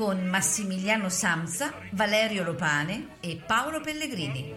con Massimiliano Samsa, Valerio Lopane e Paolo Pellegrini.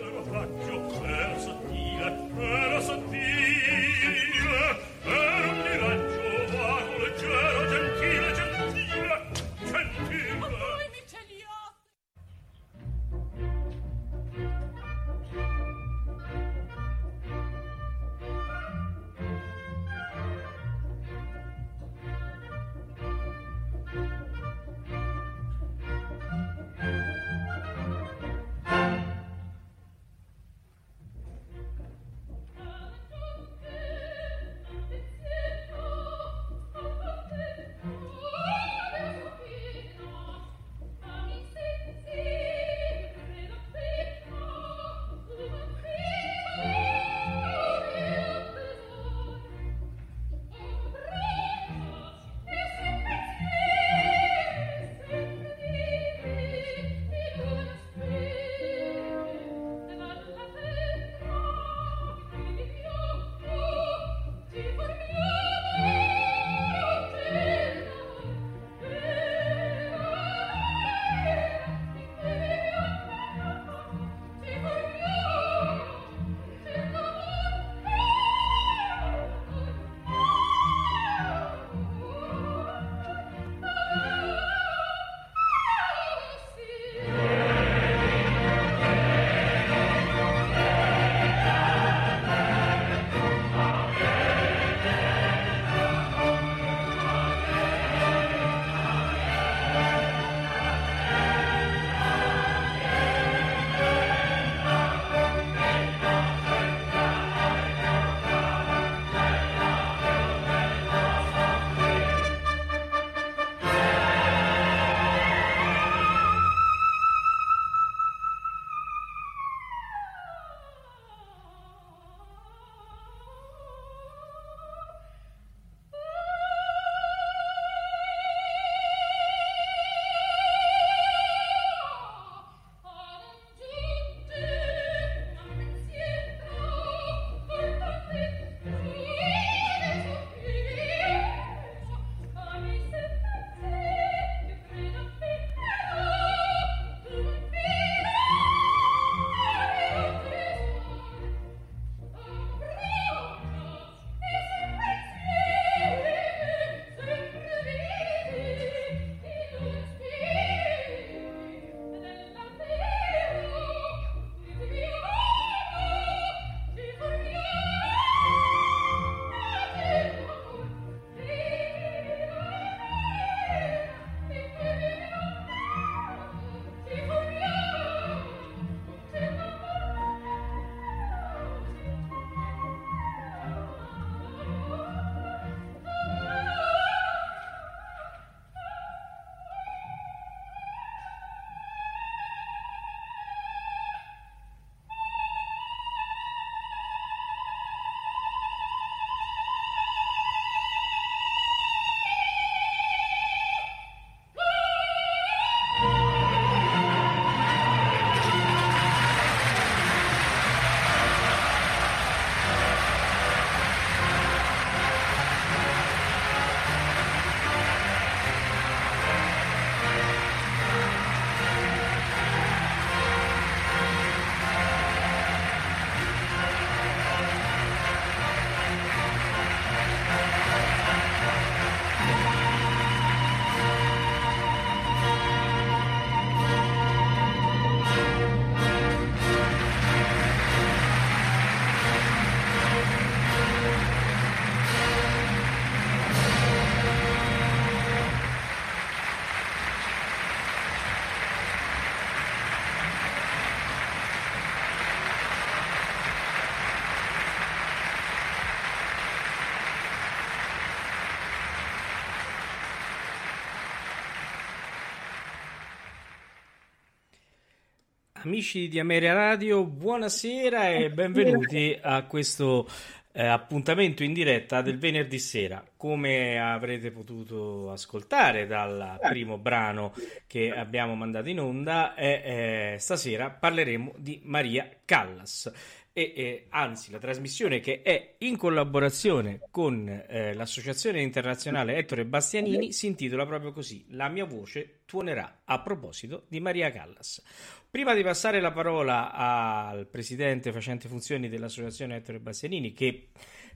Amici di Ameria Radio, buonasera e benvenuti a questo eh, appuntamento in diretta del venerdì sera. Come avrete potuto ascoltare dal primo brano che abbiamo mandato in onda, eh, eh, stasera parleremo di Maria Callas e eh, anzi la trasmissione che è in collaborazione con eh, l'associazione internazionale Ettore Bastianini si intitola proprio così La mia voce tuonerà a proposito di Maria Callas. Prima di passare la parola al presidente facente funzioni dell'associazione Ettore Bastianini che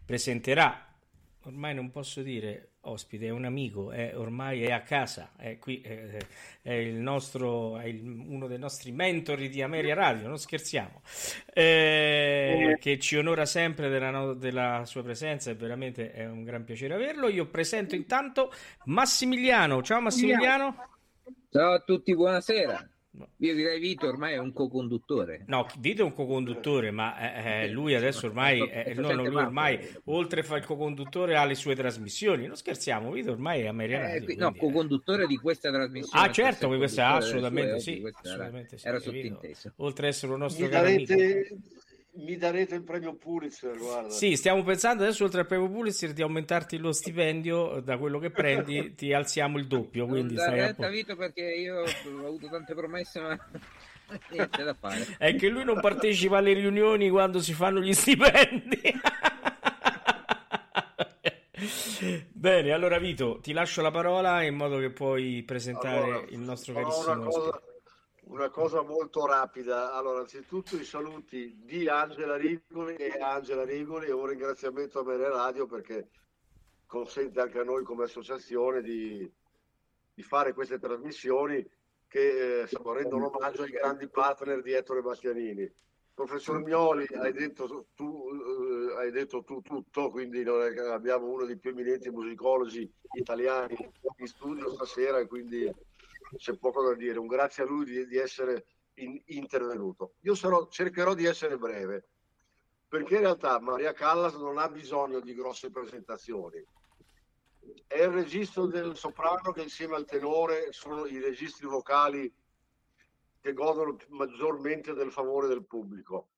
presenterà ormai non posso dire ospite, è un amico, è, ormai è a casa, è qui, è, è il nostro, è il, uno dei nostri mentori di Ameria Radio, non scherziamo, eh, che ci onora sempre della, della, sua presenza e veramente è un gran piacere averlo. Io presento intanto Massimiliano, ciao Massimiliano. Ciao a tutti, buonasera. Io direi Vito ormai è un co-conduttore. No, Vito è un co-conduttore, ma eh, eh lui adesso ormai, eh, no, no, lui ormai oltre a fare il co-conduttore ha le sue trasmissioni. Non scherziamo, Vito ormai è americano. Eh, no, co-conduttore di questa trasmissione. Ah, certo, questo è assolutamente, sì, assolutamente era, sì. Era sottinteso. Oltre ad essere un nostro caro amico mi darete il premio Pulitzer, guarda. Sì, stiamo pensando adesso oltre al premio Pulitzer di aumentarti lo stipendio da quello che prendi, ti alziamo il doppio, quindi non stai a Vito perché io ho avuto tante promesse, ma niente da fare. È che lui non partecipa alle riunioni quando si fanno gli stipendi. Bene, allora Vito, ti lascio la parola in modo che puoi presentare allora, il nostro carissimo cosa, una cosa molto rapida. Allora, anzitutto i saluti di Angela Rigoli e Angela Rigoli e un ringraziamento a Mere Radio perché consente anche a noi come associazione di, di fare queste trasmissioni che eh, rendendo omaggio ai grandi partner di Ettore Bastianini. Professor Mioli, hai detto tu, eh, hai detto tu tutto, quindi abbiamo uno dei più eminenti musicologi italiani in studio stasera e quindi c'è poco da dire. Un grazie a lui di, di essere in, intervenuto. Io sarò, cercherò di essere breve, perché in realtà Maria Callas non ha bisogno di grosse presentazioni. È il registro del soprano che insieme al tenore sono i registri vocali che godono maggiormente del favore del pubblico.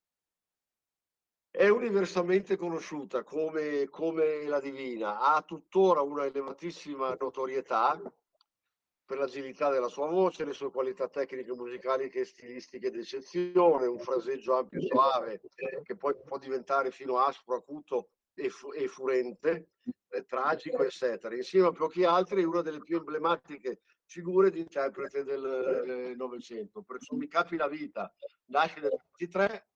È universalmente conosciuta come, come la Divina, ha tuttora una elevatissima notorietà per l'agilità della sua voce, le sue qualità tecniche musicali che stilistiche d'eccezione, un fraseggio ampio e suave che poi può diventare fino aspro, acuto e, fu- e furente, eh, tragico, eccetera. Insieme a pochi altri, è una delle più emblematiche figure di interprete del Novecento. Per Sommi Capi la vita nasce nel 23,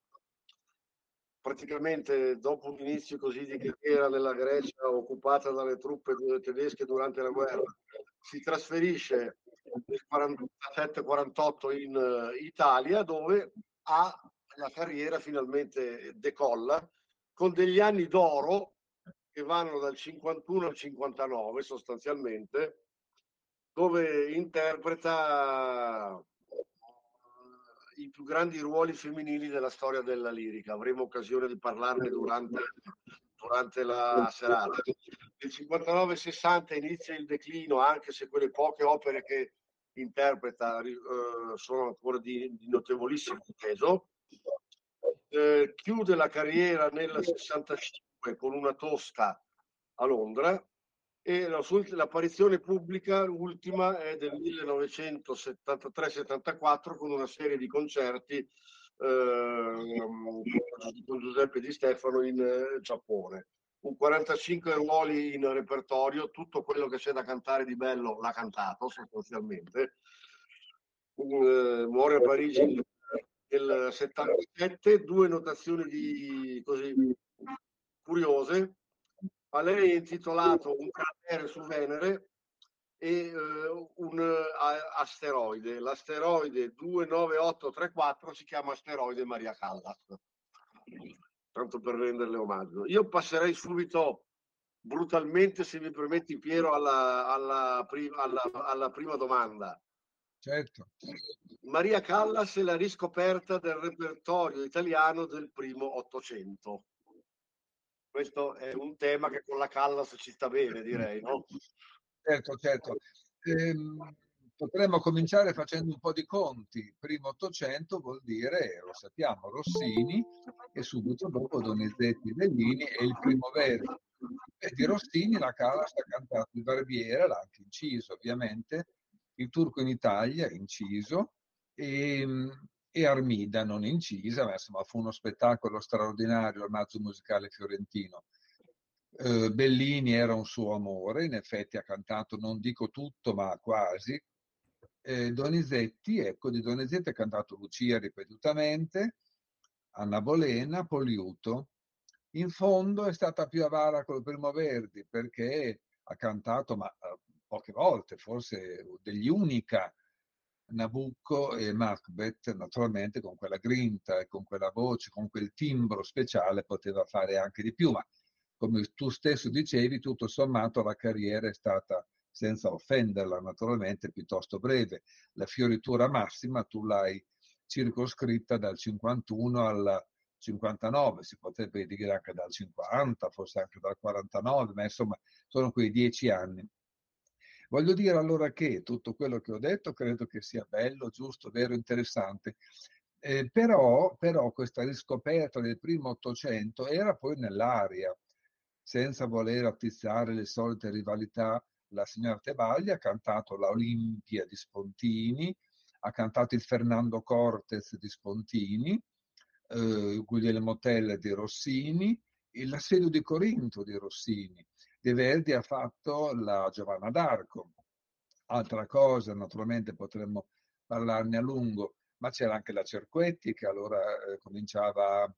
praticamente dopo un inizio così di carriera nella Grecia occupata dalle truppe tedesche durante la guerra, si trasferisce nel 47-48 in uh, Italia dove ha la carriera finalmente decolla con degli anni d'oro che vanno dal 51 al 59 sostanzialmente dove interpreta i più grandi ruoli femminili della storia della lirica. Avremo occasione di parlarne durante, durante la serata. Nel 59-60 inizia il declino, anche se quelle poche opere che interpreta eh, sono ancora di, di notevolissimo peso. Eh, chiude la carriera nel 65 con una tosca a Londra e la sua, l'apparizione pubblica ultima è del 1973-74 con una serie di concerti eh, con Giuseppe Di Stefano in eh, Giappone. Un 45 ruoli in repertorio, tutto quello che c'è da cantare di bello l'ha cantato sostanzialmente. Uh, muore a Parigi nel 77, due notazioni di, così, curiose a lei è intitolato un cratere su Venere e uh, un uh, asteroide. L'asteroide 29834 si chiama asteroide Maria Callas, tanto per renderle omaggio. Io passerei subito brutalmente, se mi permetti Piero, alla, alla, prima, alla, alla prima domanda. Certo. Maria Callas è la riscoperta del repertorio italiano del primo Ottocento questo è un tema che con la Callas ci sta bene, direi, no? Certo, certo. Ehm, Potremmo cominciare facendo un po' di conti. Primo Ottocento vuol dire, lo sappiamo, Rossini e subito dopo Donizetti Bellini e il primo Verdi. E di Rossini la Callas ha cantato il Barbiere, l'ha anche inciso ovviamente, il Turco in Italia inciso e, e Armida non incisa, ma insomma fu uno spettacolo straordinario il mazzo musicale fiorentino. Eh, Bellini era un suo amore, in effetti ha cantato, non dico tutto, ma quasi. Eh, Donizetti, ecco, di Donizetti ha cantato Lucia ripetutamente, Anna Bolena, Poliuto. In fondo è stata più avara col Primo Verdi perché ha cantato, ma uh, poche volte, forse degli unica, Nabucco e Macbeth, naturalmente con quella grinta e con quella voce, con quel timbro speciale poteva fare anche di più, ma come tu stesso dicevi, tutto sommato la carriera è stata, senza offenderla naturalmente, piuttosto breve. La fioritura massima tu l'hai circoscritta dal 51 al 59, si potrebbe dire anche dal 50, forse anche dal 49, ma insomma sono quei dieci anni. Voglio dire allora che tutto quello che ho detto credo che sia bello, giusto, vero, interessante. Eh, però, però questa riscoperta del primo Ottocento era poi nell'aria senza voler attizzare le solite rivalità, la signora Tebaldi ha cantato la Olimpia di Spontini, ha cantato il Fernando Cortez di Spontini, eh, Guglielmo Tell di Rossini, l'assedio di Corinto di Rossini. De Verdi ha fatto la Giovanna d'Arco. Altra cosa, naturalmente potremmo parlarne a lungo, ma c'era anche la Cerquetti che allora eh, cominciava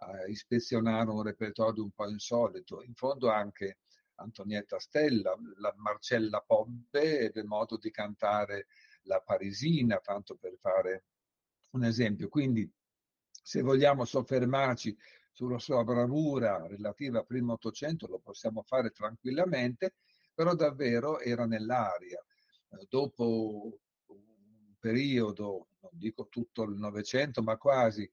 a ispezionare un repertorio un po' insolito. In fondo anche Antonietta Stella, la Marcella Pobbe ebbe modo di cantare la Parisina, tanto per fare un esempio. Quindi se vogliamo soffermarci sulla sua bravura relativa al primo Ottocento lo possiamo fare tranquillamente, però davvero era nell'aria. Dopo un periodo, non dico tutto il Novecento, ma quasi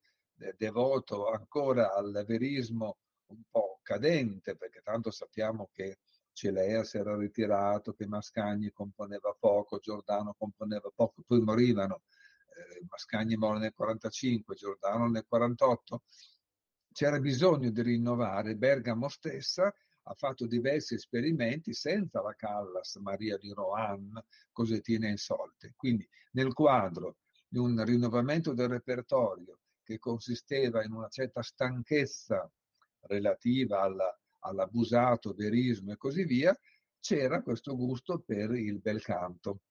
devoto ancora al verismo un po' cadente, perché tanto sappiamo che Celea si era ritirato, che Mascagni componeva poco, Giordano componeva poco, poi morivano, eh, Mascagni muore nel 45, Giordano nel 48, c'era bisogno di rinnovare, Bergamo stessa ha fatto diversi esperimenti senza la Callas Maria di Rohan, Cosettina Insolte. Quindi nel quadro di un rinnovamento del repertorio che consisteva in una certa stanchezza relativa alla, all'abusato, verismo e così via, c'era questo gusto per il bel canto.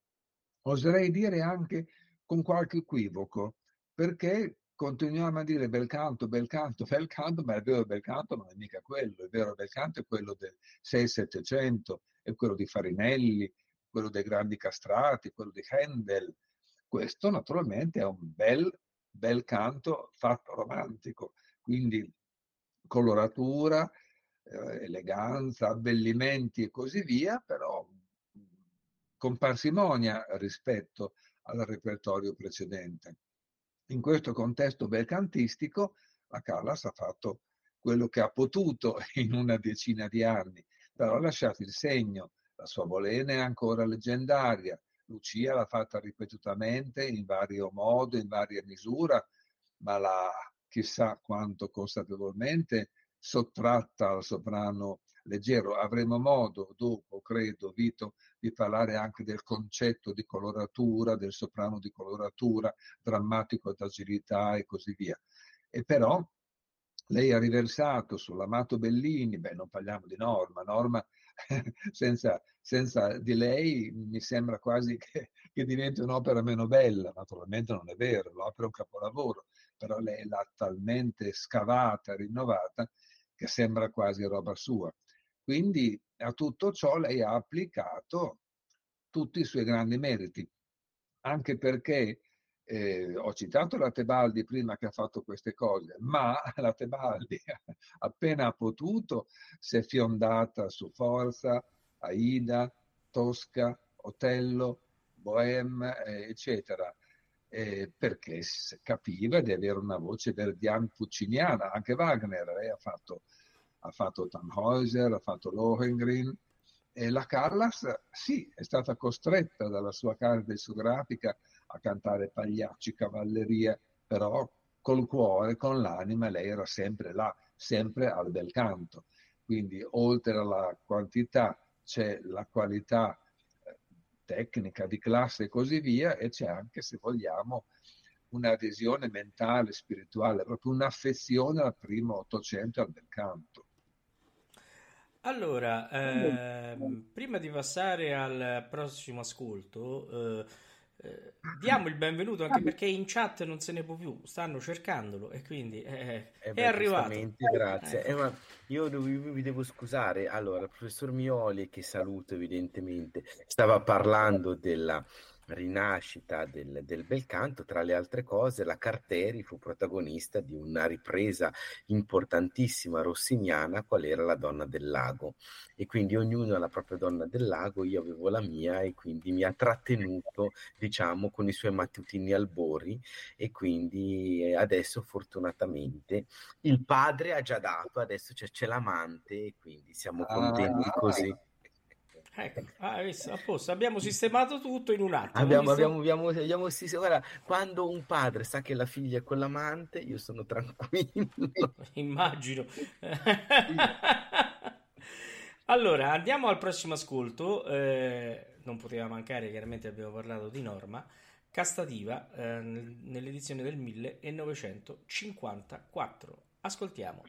Oserei dire anche con qualche equivoco, perché continuiamo a dire bel canto, bel canto, bel canto, ma il vero bel canto non è mica quello, il vero bel canto è quello del 6-700, è quello di Farinelli, quello dei grandi castrati, quello di Handel. Questo naturalmente è un bel bel canto fatto romantico, quindi coloratura, eh, eleganza, abbellimenti e così via, però con parsimonia rispetto al repertorio precedente. In questo contesto belcantistico la Callas ha fatto quello che ha potuto in una decina di anni, però ha lasciato il segno, la sua Bolena è ancora leggendaria, Lucia l'ha fatta ripetutamente in vario modo, in varia misura, ma l'ha chissà quanto consapevolmente sottratta al soprano leggero. Avremo modo dopo, credo, Vito, di parlare anche del concetto di coloratura, del soprano di coloratura, drammatico d'agilità e così via. E però lei ha riversato sull'amato Bellini, beh, non parliamo di Norma, Norma senza, senza, di lei mi sembra quasi che, che, diventi un'opera meno bella, naturalmente non è vero, l'opera è un capolavoro, però lei l'ha talmente scavata, rinnovata, che sembra quasi roba sua. Quindi a tutto ciò lei ha applicato tutti i suoi grandi meriti, anche perché eh, ho citato la Tebaldi prima che ha fatto queste cose, ma la Tebaldi appena ha potuto si è fiondata su Forza, Aida, Tosca, Otello, Bohème, eh, eccetera, eh, perché capiva di avere una voce verdian pucciniana, anche Wagner, lei ha fatto, ha fatto Tannhäuser, ha fatto Lohengrin, E la Callas, sì, è stata costretta dalla sua casa discografica a cantare pagliacci, cavalleria, però col cuore, con l'anima, lei era sempre là, sempre al bel canto. Quindi oltre alla quantità c'è la qualità eh, tecnica, di classe e così via, e c'è anche, se vogliamo, un'adesione mentale, spirituale, proprio un'affezione al primo Ottocento e al bel canto. Allora, ehm, prima di passare al prossimo ascolto, eh, eh, diamo il benvenuto anche perché in chat non se ne può più, stanno cercandolo e quindi eh, Eh è beh, arrivato. giustamente, grazie. Ecco. Eh, io vi devo scusare. Allora, il professor Mioli, che saluto evidentemente, stava parlando della rinascita del, del bel canto. Tra le altre cose, la Carteri fu protagonista di una ripresa importantissima rossiniana, qual era la Donna del Lago. E quindi ognuno ha la propria Donna del Lago, io avevo la mia e quindi mi ha trattenuto, diciamo, con i suoi mattutini albori e quindi eh, adesso fortunatamente il padre ha già dato, adesso c'è, c'è l'amante e quindi siamo contenti Ah, così. Ecco, ah, a posto, abbiamo sistemato tutto in un attimo. Abbiamo, abbiamo, abbiamo, abbiamo- sì, guarda, quando un padre sa che la figlia è con l'amante, io sono tranquillo. Immagino. Allora, andiamo al prossimo ascolto. Eh, non poteva mancare, chiaramente abbiamo parlato di Norma Castativa eh, nel- nell'edizione del 1954. Ascoltiamo.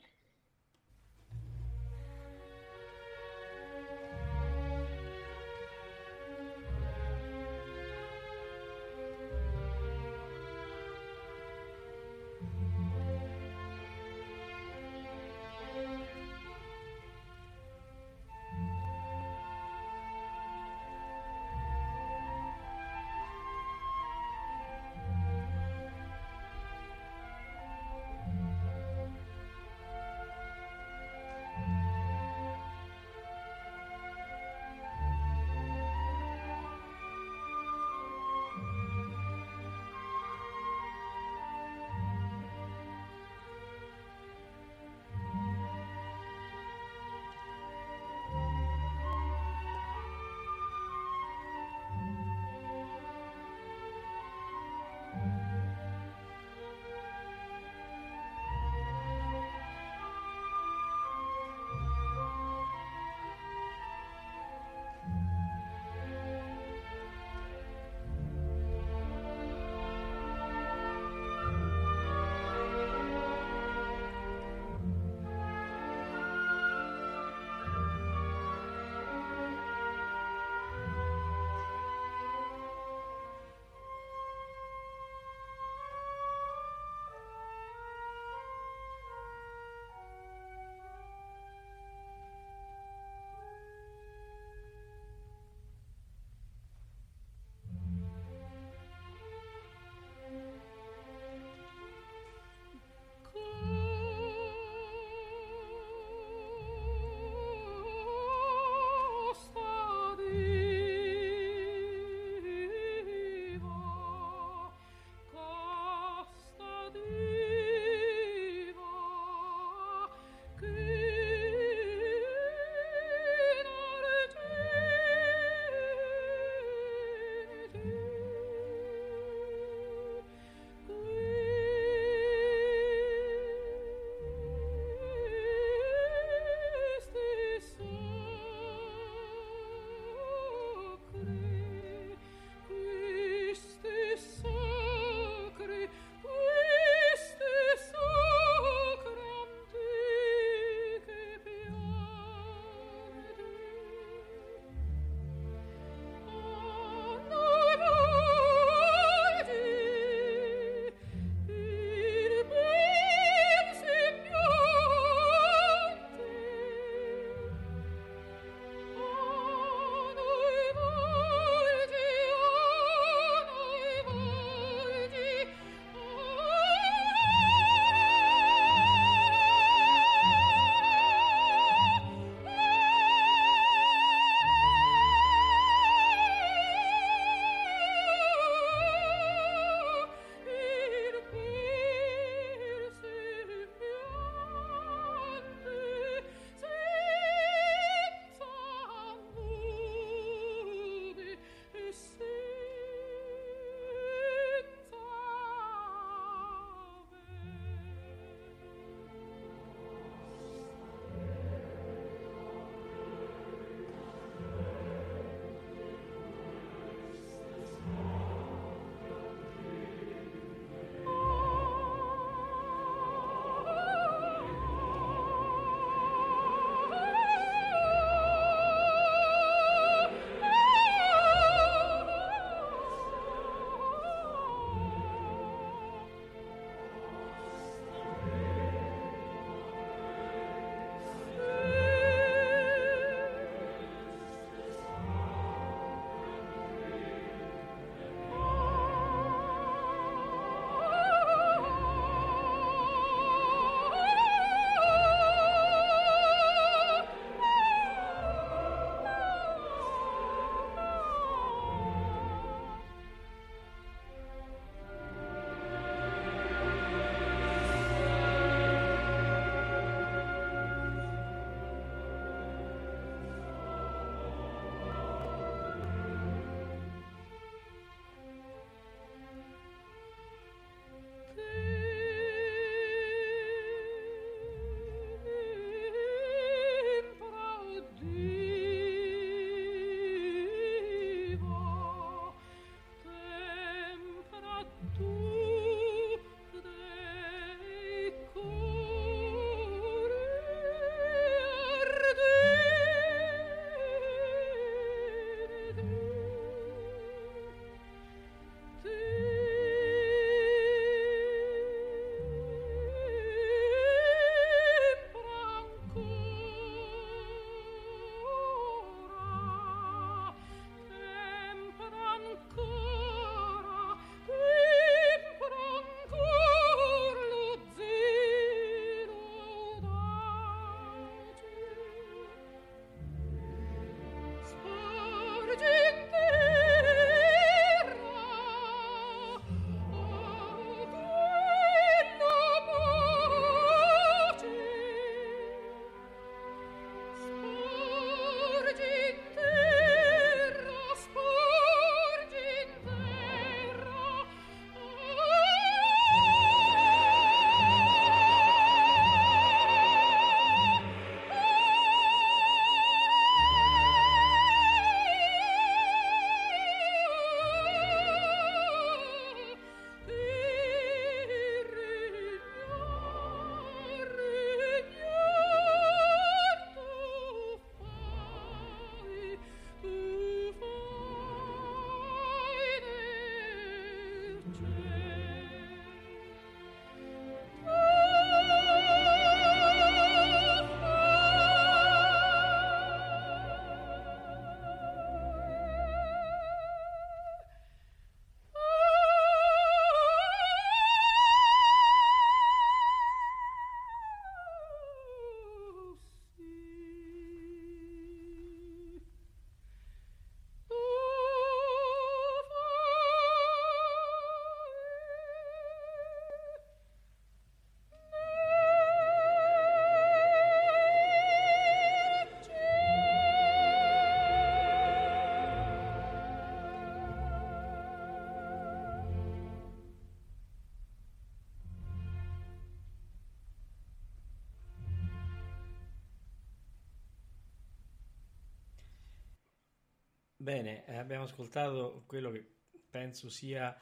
Bene, eh, abbiamo ascoltato quello che penso sia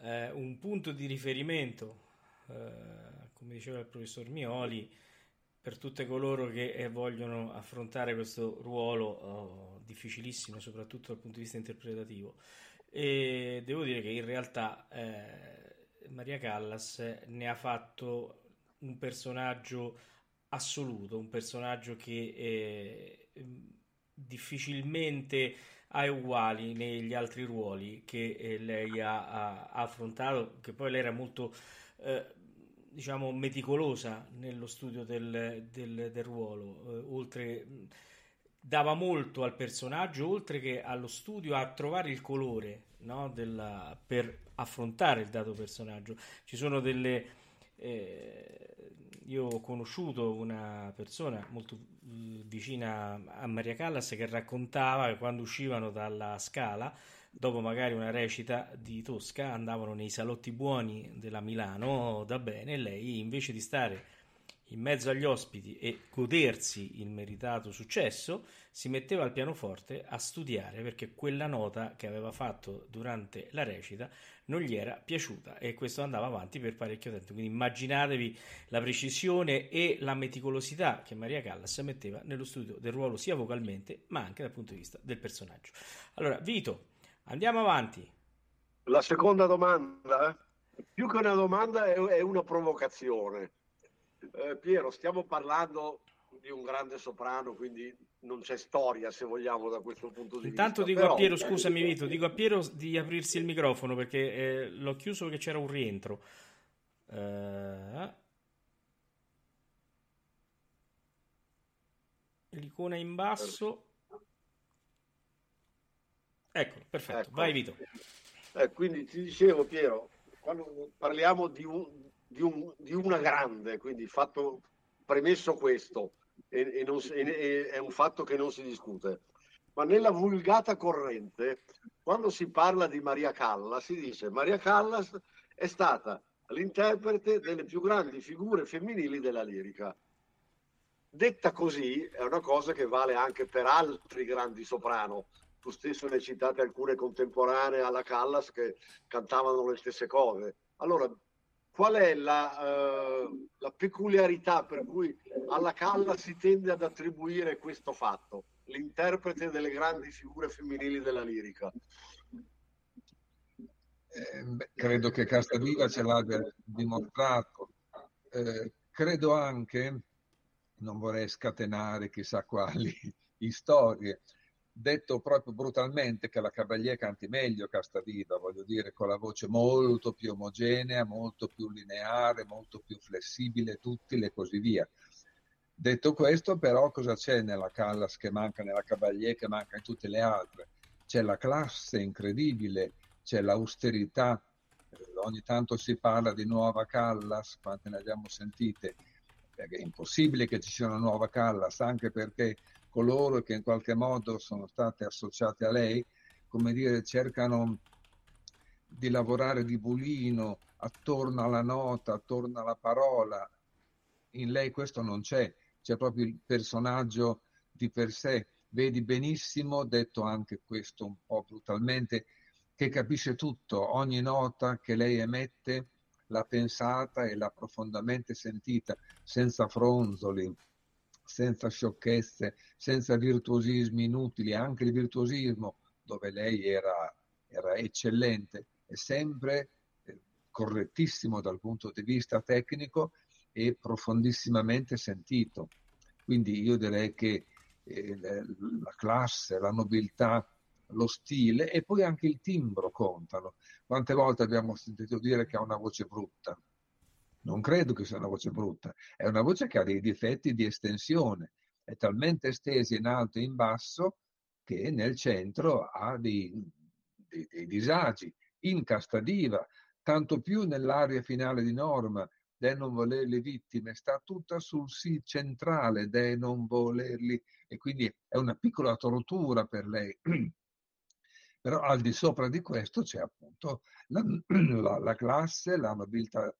eh, un punto di riferimento, eh, come diceva il professor Mioli, per tutte coloro che eh, vogliono affrontare questo ruolo oh, difficilissimo, soprattutto dal punto di vista interpretativo. E devo dire che in realtà eh, Maria Callas ne ha fatto un personaggio assoluto, un personaggio che difficilmente ha uguali negli altri ruoli che eh, lei ha, ha, affrontato, che poi lei era molto eh, diciamo meticolosa nello studio del, del, del ruolo, eh, oltre dava molto al personaggio, oltre che allo studio, a trovare il colore no, della, per affrontare il dato personaggio. Ci sono delle eh, io ho conosciuto una persona molto vicina a Maria Callas che raccontava che quando uscivano dalla scala, dopo magari una recita di Tosca, andavano nei salotti buoni della Milano da bene e lei invece di stare in mezzo agli ospiti e godersi il meritato successo, si metteva al pianoforte a studiare perché quella nota che aveva fatto durante la recita non gli era piaciuta e questo andava avanti per parecchio tempo. Quindi immaginatevi la precisione e la meticolosità che Maria Callas metteva nello studio del ruolo sia vocalmente ma anche dal punto di vista del personaggio. Allora, Vito, andiamo avanti. La seconda domanda, più che una domanda, è una provocazione. Eh, Piero, stiamo parlando di un grande soprano, quindi non c'è storia se vogliamo da questo punto di Intanto vista. dico Però... a Piero, scusami Vito, dico a Piero di aprirsi il microfono perché eh, l'ho chiuso perché c'era un rientro. Uh... L'icona in basso. Ecco, perfetto. Ecco. Vai Vito. Eh, quindi ti dicevo Piero, quando parliamo di, un, di, un, di una grande, quindi fatto premesso questo, e, e, non, e, è un fatto che non si discute. Ma nella vulgata corrente, quando si parla di Maria Callas, si dice Maria Callas è stata l'interprete delle più grandi figure femminili della lirica. Detta così è una cosa che vale anche per altri grandi soprano. Tu stesso ne citate alcune contemporanee alla Callas che cantavano le stesse cose. Allora, qual è la, uh, la, peculiarità per cui alla Calla si tende ad attribuire questo fatto, l'interprete delle grandi figure femminili della lirica? Eh, beh, credo che Castaviva ce l'abbia dimostrato. Eh, credo anche, non vorrei scatenare chissà quali storie, detto proprio brutalmente che la Cavalier canti meglio Castaviva, voglio dire, con la voce molto più omogenea, molto più lineare, molto più flessibile, tuttile e così via. Detto questo, però, cosa c'è nella Callas che manca nella Cavalier, che manca in tutte le altre? C'è la classe incredibile, c'è l'austerità. Ogni tanto si parla di nuova Callas, quante ne abbiamo sentite? È impossibile che ci sia una nuova Callas, anche perché coloro che in qualche modo sono state associate a lei, come dire, cercano di lavorare di bulino attorno alla nota, attorno alla parola. In lei questo non c'è, c'è proprio il personaggio di per sé. Vedi benissimo, detto anche questo un po' brutalmente, che capisce tutto, ogni nota che lei emette l'ha pensata e l'ha profondamente sentita, senza fronzoli, senza sciocchezze, senza virtuosismi inutili, anche il virtuosismo dove lei era, era eccellente, è sempre eh, correttissimo dal punto di vista tecnico e profondissimamente sentito. Quindi io direi che eh, la classe, la nobiltà, lo stile e poi anche il timbro contano. Quante volte abbiamo sentito dire che ha una voce brutta? Non credo che sia una voce brutta, è una voce che ha dei difetti di estensione, è talmente estesa in alto e in basso che nel centro ha dei, dei, dei disagi, incastadiva, tanto più nell'area finale di norma, de non volerli vittime, sta tutta sul sì centrale, de non volerli, e quindi è una piccola tortura per lei. Però al di sopra di questo c'è appunto la, la, la classe, la nobiltà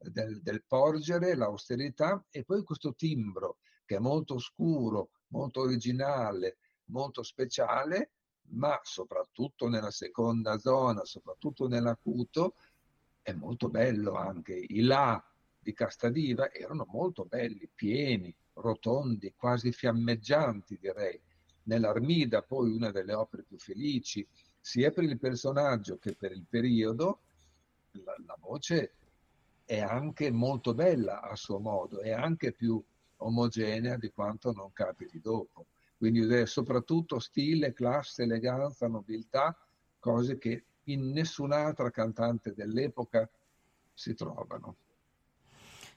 del, del porgere, l'austerità e poi questo timbro che è molto scuro, molto originale, molto speciale, ma soprattutto nella seconda zona, soprattutto nell'acuto, è molto bello anche. I là di Castadiva erano molto belli, pieni, rotondi, quasi fiammeggianti direi. Nell'Armida poi una delle opere più felici, sia per il personaggio che per il periodo, la, la voce è anche molto bella a suo modo, è anche più omogenea di quanto non capiti dopo. Quindi è soprattutto stile, classe, eleganza, nobiltà, cose che in nessun'altra cantante dell'epoca si trovano.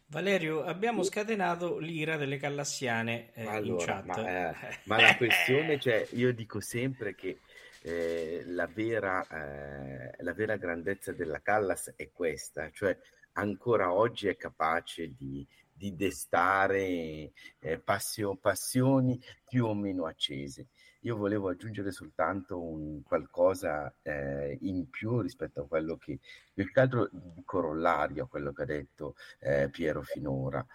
Valerio, abbiamo scatenato l'ira delle callassiane eh, allora, in chat. Ma, eh, ma la questione, cioè, io dico sempre che eh, la, vera, eh, la vera grandezza della Callas è questa, cioè ancora oggi è capace di, di destare eh, passio, passioni più o meno accese. Io volevo aggiungere soltanto un qualcosa eh, in più rispetto a quello che, più che altro di corollario a quello che ha detto eh, Piero finora.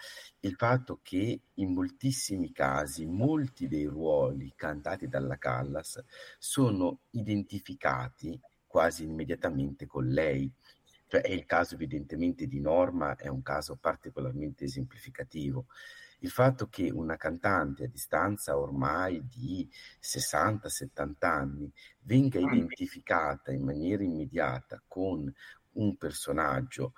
Il fatto che in moltissimi casi molti dei ruoli cantati dalla Callas sono identificati quasi immediatamente con lei. Cioè è il caso evidentemente di Norma, è un caso particolarmente esemplificativo. Il fatto che una cantante a distanza ormai di 60-70 anni venga identificata in maniera immediata con un personaggio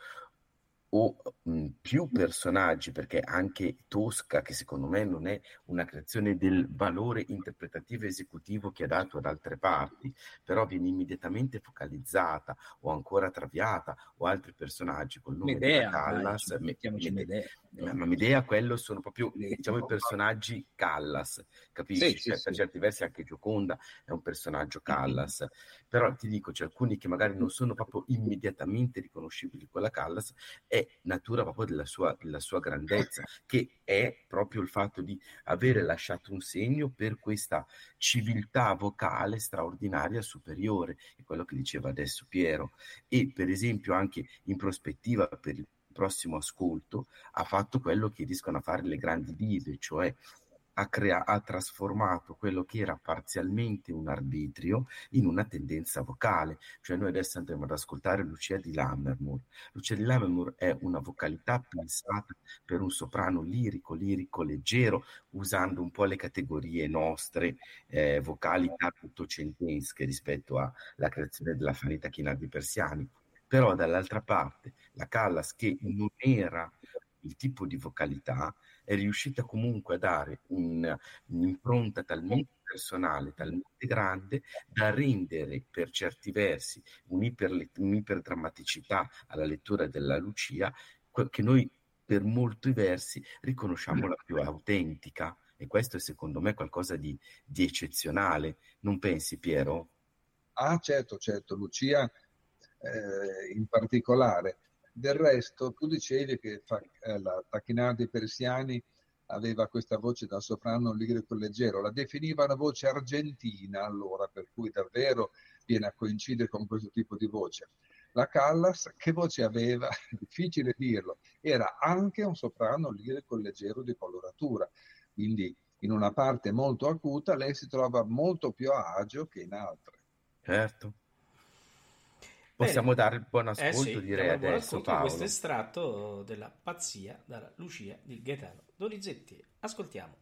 o mh, più personaggi, perché anche Tosca, che secondo me non è una creazione del valore interpretativo esecutivo che ha dato ad altre parti, però viene immediatamente focalizzata o ancora traviata o altri personaggi col nome Medea, di Callas. Dai, Medea. Medea. Ma Medea, quello sono proprio diciamo, i personaggi Callas, capisci? Sì, cioè, sì, per sì. certi versi anche Gioconda è un personaggio Callas, però ti dico, c'è alcuni che magari non sono proprio immediatamente riconoscibili con la Callas, è natura proprio della sua, della sua grandezza, che è proprio il fatto di avere lasciato un segno per questa civiltà vocale straordinaria superiore, è quello che diceva adesso Piero, e per esempio anche in prospettiva per il prossimo ascolto ha fatto quello che riescono a fare le grandi dive, cioè ha, crea- ha trasformato quello che era parzialmente un arbitrio in una tendenza vocale. Cioè noi adesso andremo ad ascoltare Lucia di Lammermoor. Lucia di Lammermoor è una vocalità pensata per un soprano lirico, lirico leggero, usando un po' le categorie nostre eh, vocalità ottocentesche rispetto alla creazione della Fanita Chinardi Persiani. Però dall'altra parte la Callas che non era il tipo di vocalità è riuscita comunque a dare un, un'impronta talmente personale, talmente grande da rendere per certi versi un'iper, un'iperdrammaticità alla lettura della Lucia che noi per molti versi riconosciamo la più autentica e questo è secondo me qualcosa di, di eccezionale. Non pensi Piero? Ah certo, certo, Lucia eh, in particolare del resto, tu dicevi che eh, la Tacchinardi Persiani aveva questa voce da soprano lirico leggero, la definiva una voce argentina allora, per cui davvero viene a coincidere con questo tipo di voce. La Callas, che voce aveva? Difficile dirlo, era anche un soprano lirico leggero di coloratura, quindi in una parte molto acuta lei si trova molto più a agio che in altre. Certo. Possiamo dare il buon ascolto, eh sì, direi adesso, ascolto Paolo. questo estratto della pazzia dalla Lucia di Gaetano Donizetti. Ascoltiamo.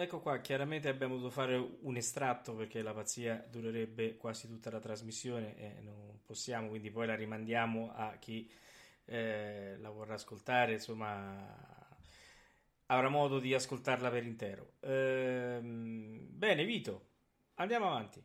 Ecco qua, chiaramente abbiamo dovuto fare un estratto perché la pazzia durerebbe quasi tutta la trasmissione e non possiamo, quindi poi la rimandiamo a chi eh, la vorrà ascoltare, insomma avrà modo di ascoltarla per intero. Ehm, bene, Vito, andiamo avanti.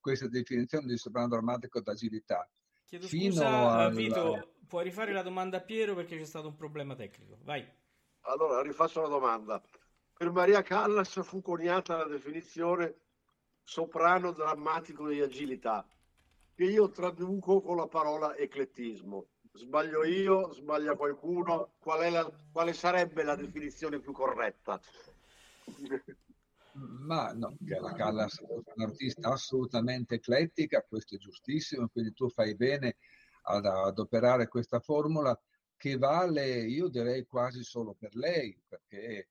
Questa definizione di soprano drammatico d'agilità. Chiedo scusa, al... Vito, puoi rifare la domanda a Piero perché c'è stato un problema tecnico. Vai. Allora, rifaccio la domanda. Per Maria Callas fu coniata la definizione soprano drammatico di agilità, che io traduco con la parola eclettismo. Sbaglio io, sbaglia qualcuno? Qual la, quale sarebbe la definizione più corretta? Ma no, la Callas è un'artista assolutamente eclettica, questo è giustissimo, quindi tu fai bene ad adoperare questa formula che vale, io direi, quasi solo per lei, perché eh,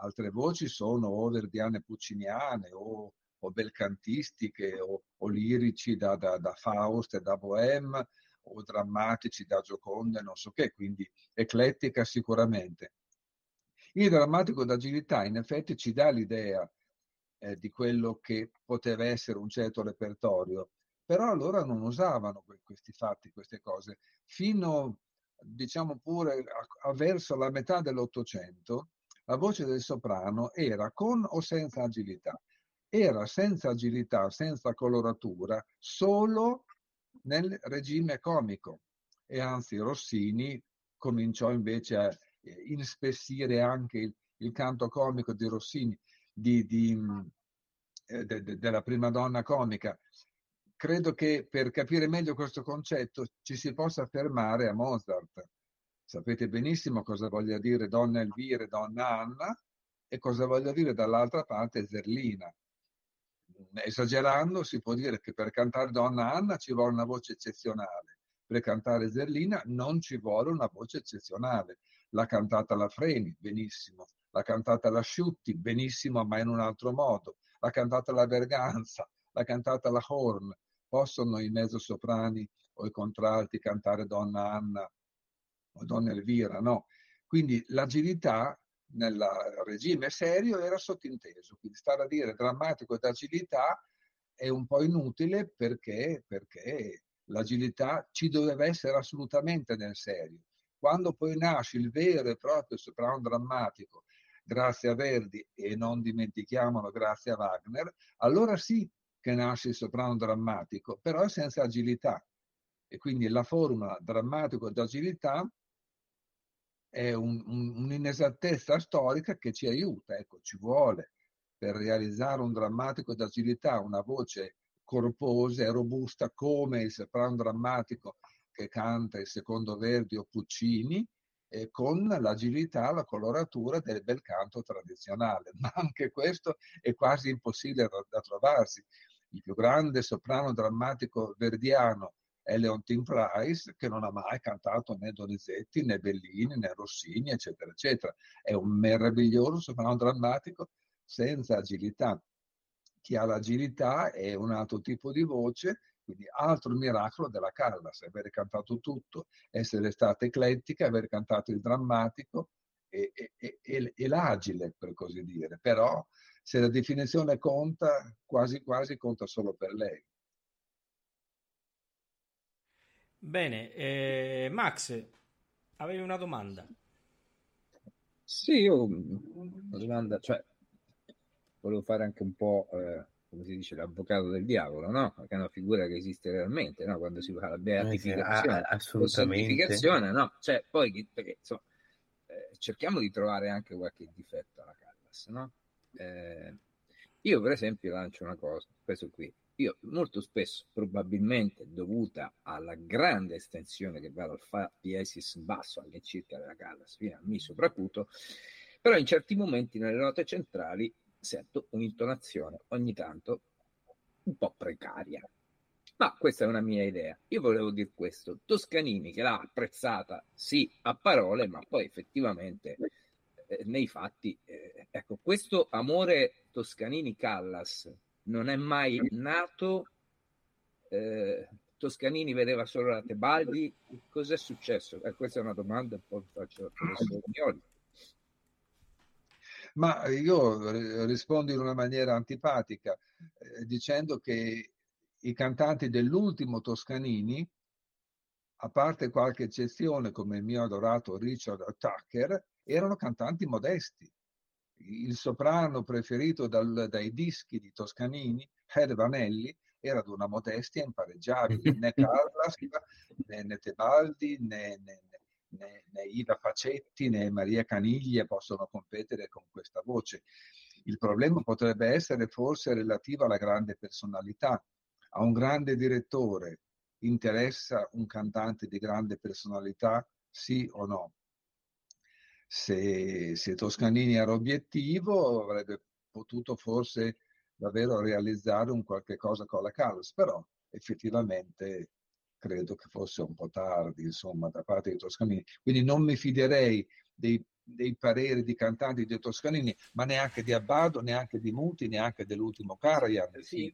altre voci sono o verdiane pucciniane o, o belcantistiche o, o lirici da, da, da, Faust e da Bohème o drammatici da Gioconda e non so che, quindi eclettica sicuramente. Il drammatico d'agilità in effetti ci dà l'idea eh, di quello che poteva essere un certo repertorio, però allora non usavano questi fatti, queste cose. Fino, diciamo pure, a, a verso la metà dell'Ottocento, la voce del soprano era con o senza agilità. Era senza agilità, senza coloratura, solo nel regime comico. E anzi Rossini cominciò invece a inspessire anche il, il, canto comico di Rossini, di, di, eh, de, de, della prima donna comica. Credo che per capire meglio questo concetto ci si possa fermare a Mozart. Sapete benissimo cosa voglia dire donna Elvira e donna Anna e cosa voglia dire dall'altra parte Zerlina. Esagerando si può dire che per cantare donna Anna ci vuole una voce eccezionale, per cantare Zerlina non ci vuole una voce eccezionale l'ha cantata la Freni, benissimo, l'ha cantata la Sciutti, benissimo, ma in un altro modo, l'ha cantata la Berganza, l'ha cantata la Horn, possono i mezzosoprani o i contralti cantare Donna Anna o Donna Elvira, no. Quindi l'agilità nel regime serio era sottinteso, quindi stare a dire drammatico ed agilità è un po' inutile perché, perché l'agilità ci doveva essere assolutamente nel serio. Quando poi nasce il vero e proprio soprano drammatico, grazie a Verdi e non dimentichiamolo grazie a Wagner, allora sì che nasce il soprano drammatico, però senza agilità. E quindi la formula drammatico ed agilità è un, un, un'inesattezza storica che ci aiuta, ecco, ci vuole per realizzare un drammatico d'agilità, una voce corposa e robusta come il soprano drammatico che canta il secondo Verdi o Puccini, eh, con l'agilità, la coloratura del bel canto tradizionale. Ma anche questo è quasi impossibile da, da trovarsi. Il più grande soprano drammatico verdiano è Leontin Price, che non ha mai cantato né Donizetti, né Bellini, né Rossini, eccetera, eccetera. È un meraviglioso soprano drammatico senza agilità. Chi ha l'agilità è un altro tipo di voce quindi altro miracolo della Callas, aver cantato tutto, essere stata eclettica, aver cantato il drammatico e, e, e, e l'agile, per così dire. Però se la definizione conta, quasi quasi conta solo per lei. Bene, eh, Max, avevi una domanda? Sì, io una domanda, cioè, volevo fare anche un po' eh, come si dice, l'avvocato del diavolo, no? Che è una figura che esiste realmente, no? Quando si fa la beatificazione, eh, assolutamente. no? Cioè, poi, perché, insomma, eh, cerchiamo di trovare anche qualche difetto alla Callas, no? Eh, io, per esempio, lancio una cosa, questo qui. Io molto spesso, probabilmente dovuta alla grande estensione che va dal fa diesis basso all'incirca della Callas fino al mi sopracuto, però in certi momenti nelle note centrali sento un'intonazione ogni tanto un po' precaria. Ma questa è una mia idea. Io volevo dire questo. Toscanini che l'ha apprezzata, sì, a parole, ma poi effettivamente eh, nei fatti, eh, ecco, questo amore Toscanini-Callas non è mai nato. Eh, Toscanini vedeva solo la Tebaldi. Cos'è successo? Eh, questa è una domanda poi faccio al professor. Ma io rispondo in una maniera antipatica, eh, dicendo che i cantanti dell'ultimo Toscanini, a parte qualche eccezione come il mio adorato Richard Tucker, erano cantanti modesti. Il soprano preferito dal, dai dischi di Toscanini, Ed Vanelli, era di una modestia impareggiabile. Né Carlas, né, né Tebaldi, né, né, né, né Ida Facetti, né Maria Caniglia possono competere con questa voce. Il problema potrebbe essere forse relativo alla grande personalità. A un grande direttore interessa un cantante di grande personalità, sì o no? Se, se Toscanini era obiettivo, avrebbe potuto forse davvero realizzare un qualche cosa con la Callas, però effettivamente credo che fosse un po' tardi, insomma, da parte di Toscanini. Quindi non mi fiderei dei, dei pareri di cantanti di Toscanini, ma neanche di Abbado, neanche di Muti, neanche dell'ultimo Karajan. Sì.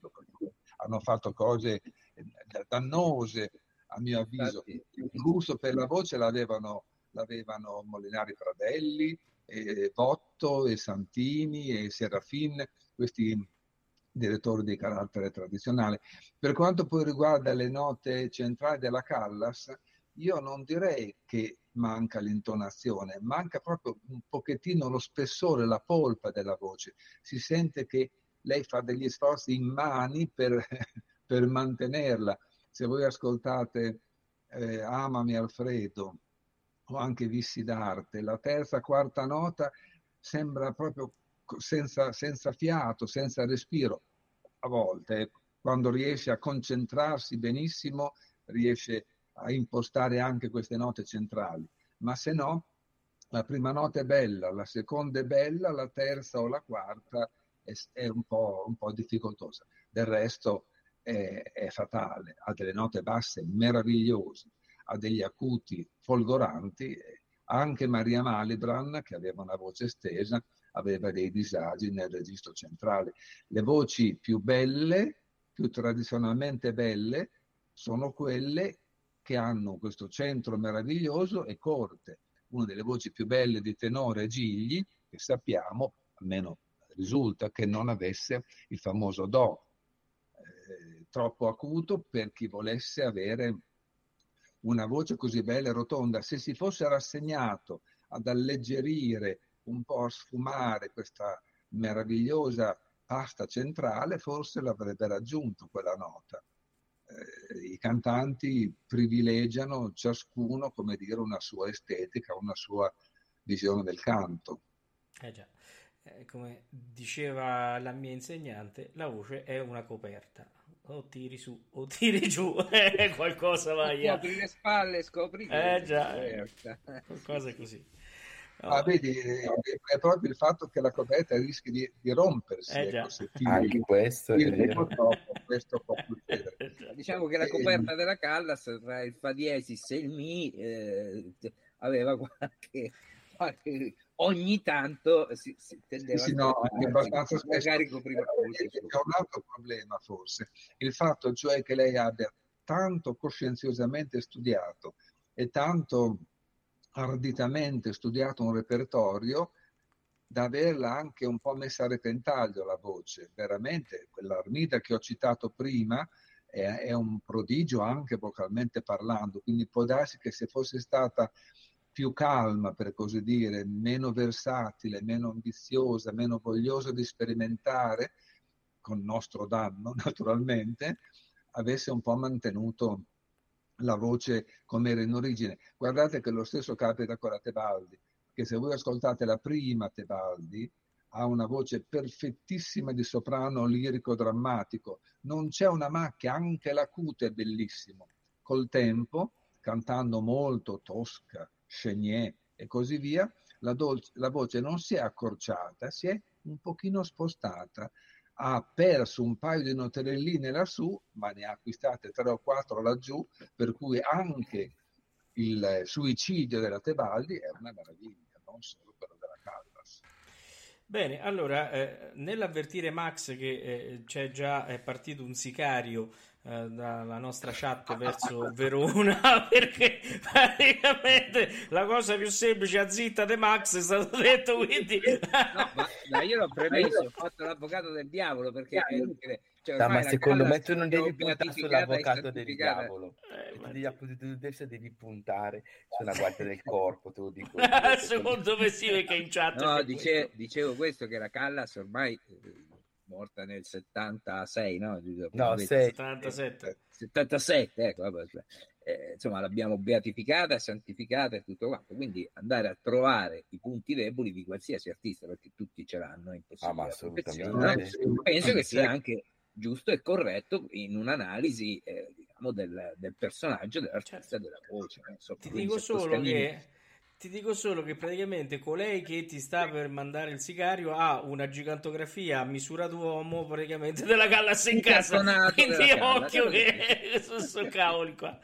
Hanno fatto cose eh, dannose, a mio avviso. Il gusto per la voce l'avevano, l'avevano Molinari Pradelli, e Botto, e Santini, e Serafin, questi direttori di carattere tradizionale. Per quanto poi riguarda le note centrali della Callas, io non direi che manca l'intonazione, manca proprio un pochettino lo spessore, la polpa della voce. Si sente che lei fa degli sforzi immani per, per mantenerla. Se voi ascoltate eh, Amami Alfredo o anche Vissi d'arte, la terza, quarta nota sembra proprio senza, senza fiato, senza respiro. A volte, quando riesce a concentrarsi benissimo, riesce a impostare anche queste note centrali, ma se no, la prima nota è bella, la seconda è bella, la terza o la quarta è, è un, po', un, po', difficoltosa. Del resto è, è fatale, ha delle note basse meravigliose, ha degli acuti folgoranti. Anche Maria Malibran, che aveva una voce estesa, aveva dei disagi nel registro centrale. Le voci più belle, più tradizionalmente belle, sono quelle che hanno questo centro meraviglioso e corte. Una delle voci più belle di tenore Gigli, che sappiamo, almeno risulta, che non avesse il famoso Do, eh, troppo acuto per chi volesse avere una voce così bella e rotonda. Se si fosse rassegnato ad alleggerire un po' a sfumare questa meravigliosa pasta centrale, forse l'avrebbe raggiunto quella nota. Eh, I cantanti privilegiano ciascuno, come dire, una sua estetica, una sua visione del canto. Eh già, eh, come diceva la mia insegnante, la voce è una coperta. O tiri su o tiri giù, qualcosa vai a... Scopri le spalle, scopri Eh già, qualcosa così. No. Ah, vedi, è proprio il fatto che la coperta rischi di, di rompersi. Eh ecco, Anche questo, purtroppo, questo può succedere. Diciamo che la coperta della Callas tra il Fa diesis e il Mi eh, aveva qualche, qualche, ogni tanto si, si tendeva sì, sì, no, a abbastanza spesso. Carico prima c'è un altro problema forse, il fatto cioè che lei abbia tanto coscienziosamente studiato e tanto arditamente studiato un repertorio da averla anche un po' messa a repentaglio la voce. Veramente quell'Armida che ho citato prima è, è, un prodigio anche vocalmente parlando, quindi può darsi che se fosse stata più calma, per così dire, meno versatile, meno ambiziosa, meno vogliosa di sperimentare, con nostro danno naturalmente, avesse un po' mantenuto la voce come era in origine. Guardate che lo stesso capita con la Tebaldi, che se voi ascoltate la prima Tebaldi, ha una voce perfettissima di soprano lirico drammatico, non c'è una macchia, anche l'acute è bellissimo. Col tempo, cantando molto tosca, Chenier e così via, la, dolce, la voce non si è accorciata, si è un pochino spostata, ha perso un paio di noterelline lassù, ma ne ha acquistate tre o quattro laggiù, per cui anche il suicidio della Tebaldi è una meraviglia, non solo quello della Caldas. Bene, allora, eh, nell'avvertire Max che eh, c'è già è partito un sicario eh, dalla nostra chat verso Verona perché praticamente la cosa più semplice a zitta de Max è stato detto quindi no, ma, ma, io l'ho premesso ho fatto l'avvocato del diavolo perché inutile cioè, no, ma secondo me tu non devi puntare sull'avvocato del diavolo. Eh, tu, devi, tu devi puntare sulla guardia del corpo te lo dico secondo me sì perché in chat no dice, dicevo questo che la Callas ormai eh, morta nel 76, no? No, 77. 77, ecco, vabbè, eh, insomma l'abbiamo beatificata, santificata e tutto quanto, quindi andare a trovare i punti deboli di qualsiasi artista, perché tutti ce l'hanno, è impossibile. Ah, ma assolutamente. No? Penso che sia anche giusto e corretto in un'analisi eh, diciamo, del, del, personaggio, dell'artista, certo. della voce. So, Ti dico solo che ti dico solo che praticamente colei che ti sta per mandare il sicario ha una gigantografia a misura d'uomo praticamente della Callas in casa. Quindi occhio che sono cavoli qua.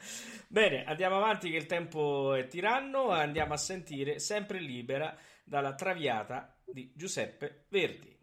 Bene, andiamo avanti che il tempo è tiranno. Andiamo a sentire sempre libera dalla Traviata di Giuseppe Verdi.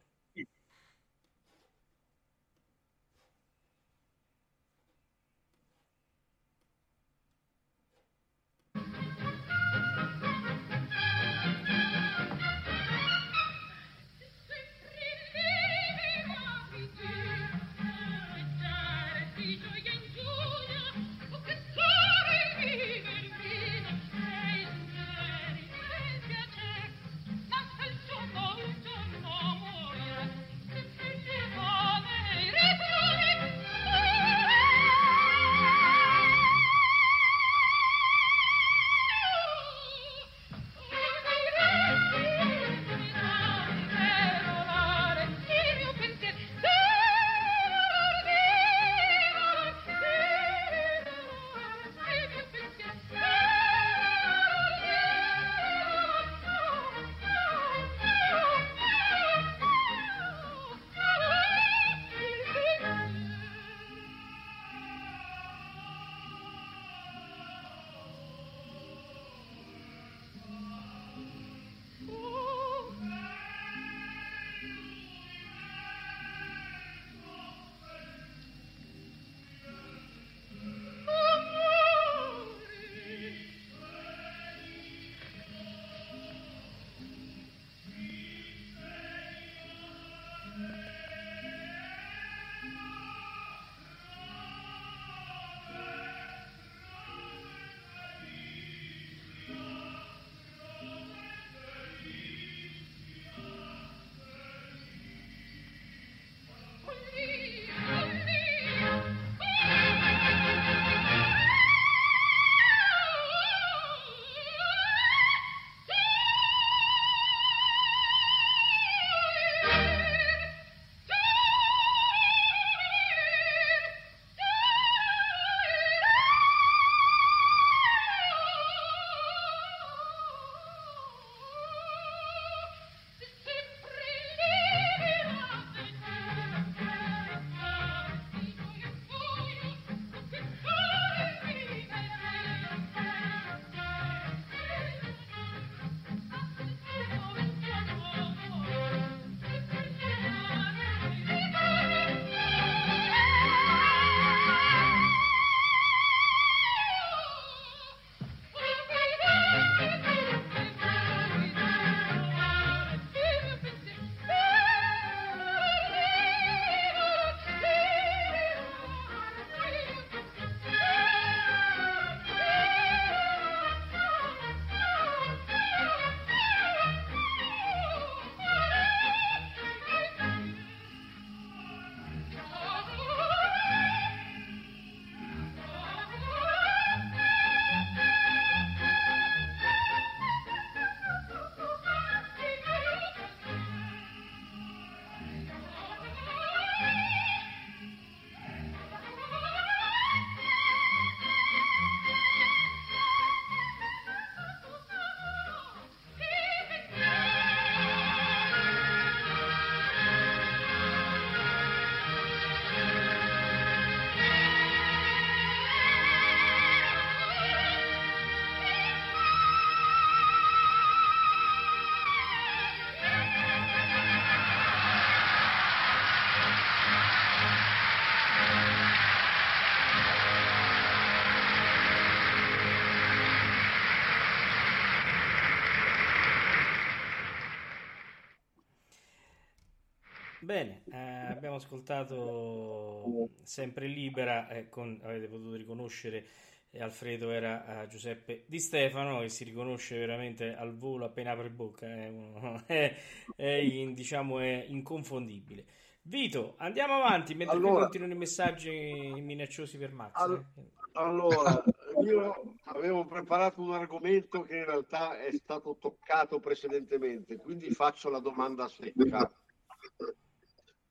Bene, eh, abbiamo ascoltato sempre libera, eh, con, avete potuto riconoscere eh, Alfredo era eh, Giuseppe Di Stefano e si riconosce veramente al volo appena apre bocca, è, uno, è, è, in, diciamo, è inconfondibile. Vito, andiamo avanti mentre allora, continuano i messaggi minacciosi per Max. All- eh. allora, io avevo preparato un argomento che in realtà è stato toccato precedentemente, quindi faccio la domanda secca.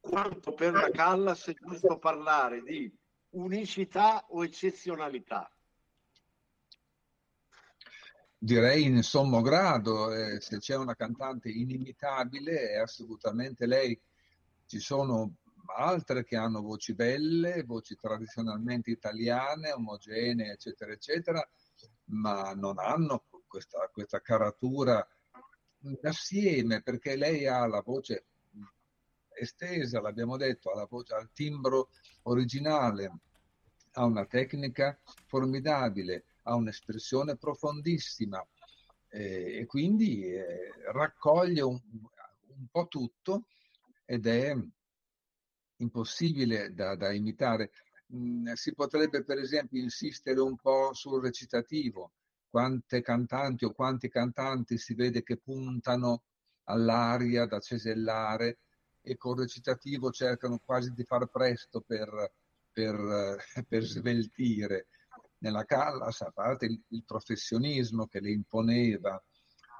Quanto per la Callas è giusto parlare di unicità o eccezionalità? Direi in sommo grado, eh, se c'è una cantante inimitabile è assolutamente lei ci sono altre che hanno voci belle, voci tradizionalmente italiane, omogenee, eccetera, eccetera, ma non hanno questa, questa caratura assieme perché lei ha la voce estesa, l'abbiamo detto, ha la voce al timbro originale, ha una tecnica formidabile, ha un'espressione profondissima eh, e quindi eh, raccoglie un, un po' tutto ed è impossibile da, da imitare. Mm, si potrebbe per esempio insistere un po' sul recitativo. Quante cantanti o quanti cantanti si vede che puntano all'aria da cesellare e col recitativo cercano quasi di far presto per, per, per sveltire. Nella Callas, a parte il, il professionismo che le imponeva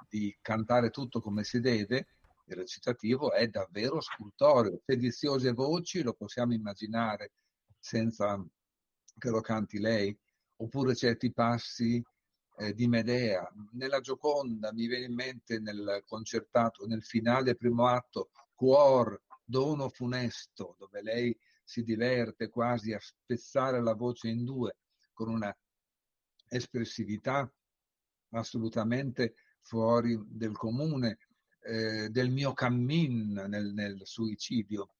di cantare tutto come si deve, il recitativo è davvero scultoreo. Sediziose voci lo possiamo immaginare senza che lo canti lei, oppure certi passi eh, di Medea. Nella Gioconda mi viene in mente nel concertato, nel finale primo atto, Cuor, dono funesto, dove lei si diverte quasi a spezzare la voce in due con una espressività assolutamente fuori del comune eh, del mio cammin nel, nel suicidio.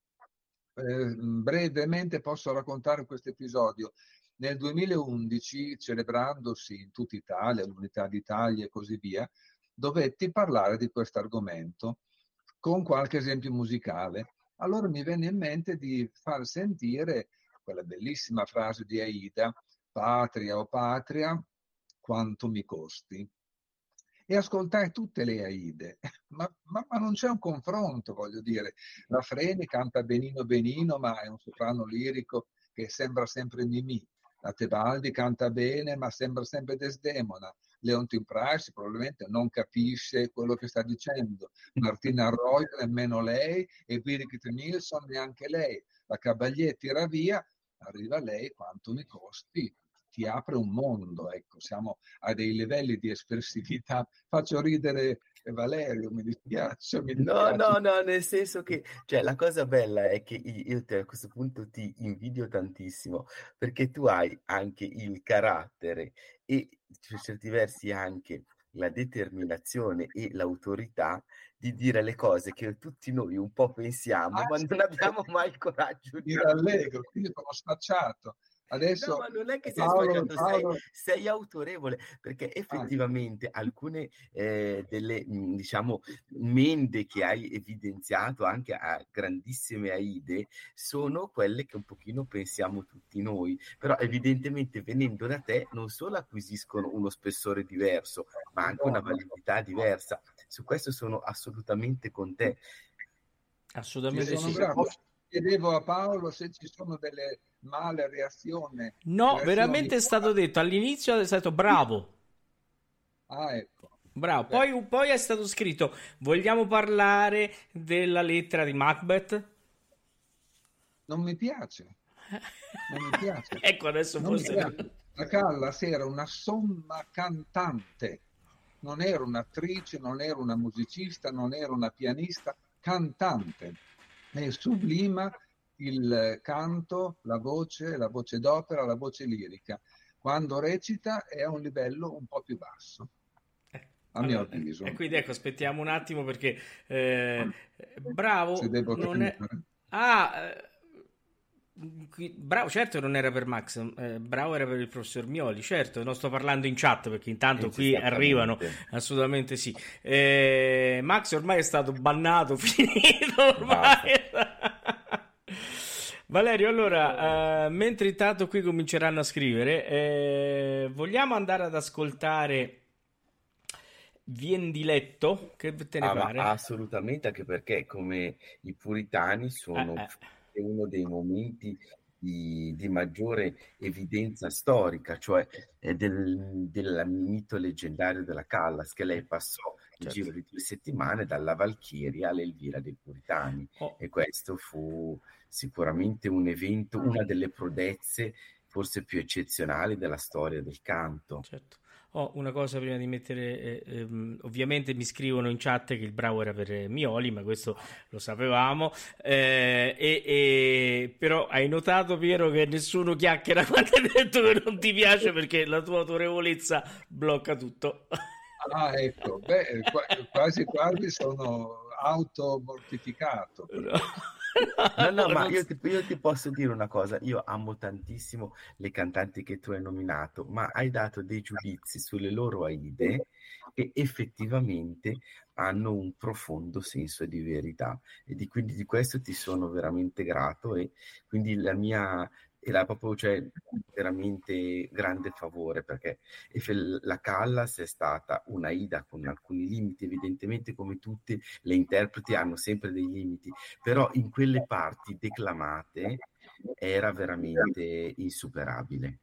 Eh, brevemente posso raccontare questo episodio. Nel 2011, celebrandosi in tutta Italia, l'Unità d'Italia e così via, dovetti parlare di questo argomento con qualche esempio musicale. Allora mi venne in mente di far sentire quella bellissima frase di Aida, patria o patria, quanto mi costi e ascoltare tutte le Aide, ma, ma, ma, non c'è un confronto, voglio dire. La Freni canta benino benino, ma è un soprano lirico che sembra sempre Mimì. La Tebaldi canta bene, ma sembra sempre Desdemona. Leontin Price probabilmente non capisce quello che sta dicendo. Martina Arroyo nemmeno lei e Birgit Nilsson neanche lei. La Cavalier tira via, arriva lei, quanto mi costi? ti apre un mondo, ecco, siamo a dei livelli di espressività. Faccio ridere Valerio, mi dispiace, mi dispiace. No, no, no, nel senso che, cioè, la cosa bella è che io te, a questo punto ti invidio tantissimo, perché tu hai anche il carattere e per certi versi anche la determinazione e l'autorità di dire le cose che tutti noi un po' pensiamo, ah, ma sì, non abbiamo mai il coraggio di dire. allegro, quindi sono spacciato. Adesso, no, ma non è che sei Paolo, Paolo... Sei, sei, autorevole, perché ah, effettivamente ah. alcune eh, delle, mhmm, diciamo, mende che hai evidenziato anche a grandissime Aide sono quelle che un pochino pensiamo tutti noi, però evidentemente venendo da te non solo acquisiscono uno spessore diverso, ma anche una validità diversa. Su questo sono assolutamente con te. Assolutamente sì. Chiedevo a Paolo se ci sono delle male reazione. No, reazioni... veramente è stato detto all'inizio è stato bravo. Ah, ecco. Bravo, poi, poi, è stato scritto: Vogliamo parlare della lettera di Macbeth? Non mi piace. Non mi piace. ecco, adesso non forse. La Callas era una somma cantante, non era un'attrice, non era una musicista, non era una pianista, cantante. E sublima il canto, la voce, la voce d'opera, la voce lirica. Quando recita è a un livello un po' più basso. Eh, a allora, mio avviso. E quindi ecco, aspettiamo un attimo perché eh, bravo. Se devo non è... Ah, eh, Bravo, certo non era per Max, eh, bravo era per il professor Mioli, certo, non sto parlando in chat perché intanto qui arrivano, assolutamente sì. Eh, Max ormai è stato bannato, finito ormai. Valerio, allora, eh, mentre intanto qui cominceranno a scrivere, eh, vogliamo andare ad ascoltare Vien di letto? Che te ne Ah, pare? assolutamente, anche perché come i puritani sono Eh, eh. uno dei momenti di, di maggiore evidenza storica, cioè eh, del, del mito leggendario della Callas, che lei passò il Certo. giro di due settimane dalla Valchiria all'Elvira dei Puritani. Oh, E questo fu sicuramente un evento, una delle prodezze forse più eccezionali della storia del canto. certo. Oh, una cosa prima di mettere, eh, ehm, ovviamente mi scrivono in chat che il bravo era per eh, Mioli, ma questo lo sapevamo. Eh, e, e- però hai notato, Piero, che nessuno chiacchiera quando hai detto che non ti piace perché la tua autorevolezza blocca tutto. Ah, ecco, beh, qua- quasi quasi sono automortificato. No, No, no, ma io ti, io ti posso dire una cosa, io amo tantissimo le cantanti che tu hai nominato, ma hai dato dei giudizi sulle loro Aide che effettivamente hanno un profondo senso di verità. E di, quindi di questo ti sono veramente grato e quindi la mia era proprio cioè, veramente grande favore perché la Callas è stata un'Aida con alcuni limiti, evidentemente come tutte le interpreti hanno sempre dei limiti, però in quelle parti declamate era veramente insuperabile.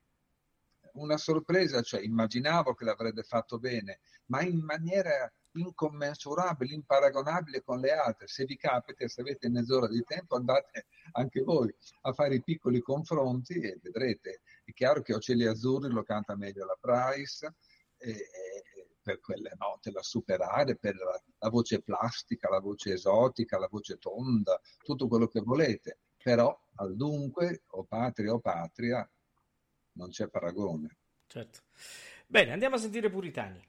Una sorpresa, cioè immaginavo che l'avrebbe fatto bene, ma in maniera incommensurabile, imparagonabile con le altre. Se vi capita, se avete mezz'ora di tempo, andate anche voi a fare i piccoli confronti e vedrete. È chiaro che Ocelli Azzurri lo canta meglio la Price, e- e per quelle note da superare, per la, la voce plastica, la voce esotica, la voce tonda, tutto quello che volete. Però al dunque, o patria o patria, non c'è paragone. certo. Bene, andiamo a sentire Puritani.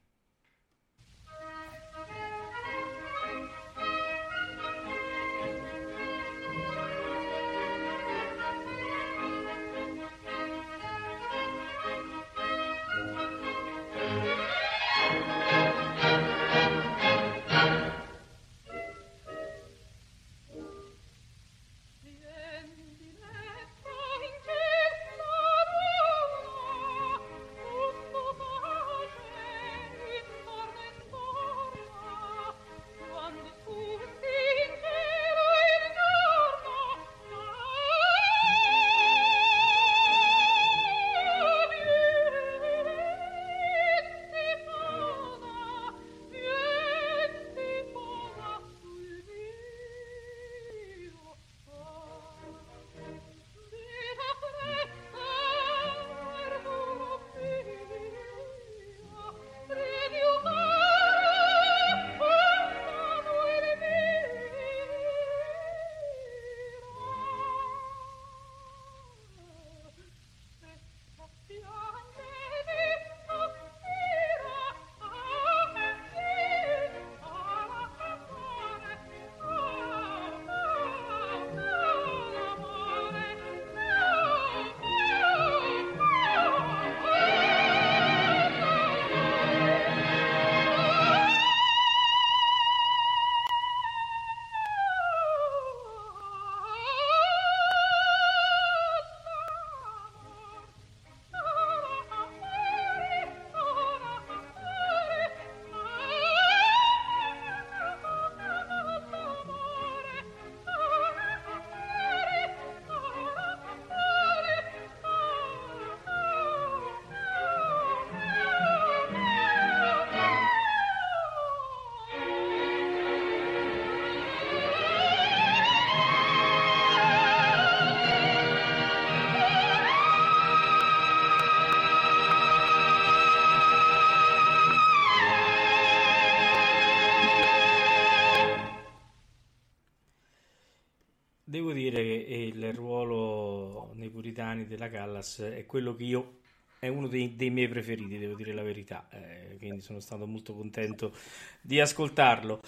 Callas è quello che io è uno dei, dei miei preferiti, devo dire la verità, eh, quindi sono stato molto contento di ascoltarlo.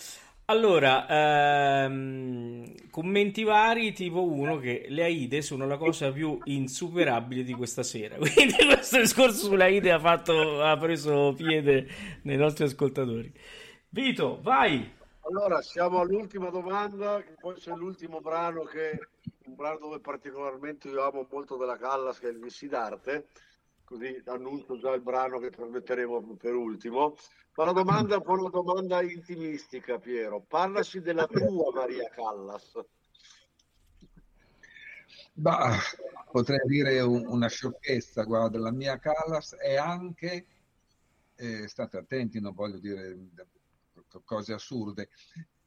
Allora, ehm, commenti vari, tipo uno che le Aide sono la cosa più insuperabile di questa sera. Quindi questo discorso sulle Aide ha fatto, ha preso piede nei nostri ascoltatori. Vito, vai! Allora, siamo all'ultima domanda, che poi c'è l'ultimo brano che un brano dove particolarmente io amo molto della Callas, che è il Vissi d'arte, così annuncio già il brano che trasmetteremo per ultimo. Ma la domanda è una domanda intimistica, Piero. Parlaci della tua Maria Callas. Bah, potrei dire un- una sciocchezza, guarda, la mia Callas è anche, eh, state attenti, non voglio dire co- cose assurde,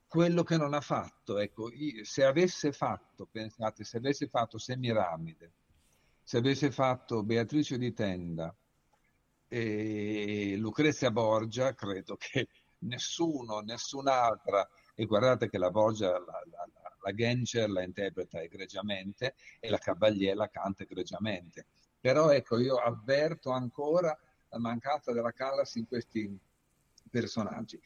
quello che non ha fatto, ecco, se avesse fatto, pensate, se avesse fatto Semiramide, se avesse fatto Beatrice di Tenda e Lucrezia Borgia, credo che nessuno, nessun'altra, e guardate che la Borgia, la, la, la- Genscher la interpreta egregiamente e la Cavalier canta egregiamente. Però ecco, io avverto ancora la mancanza della Callas in questi personaggi.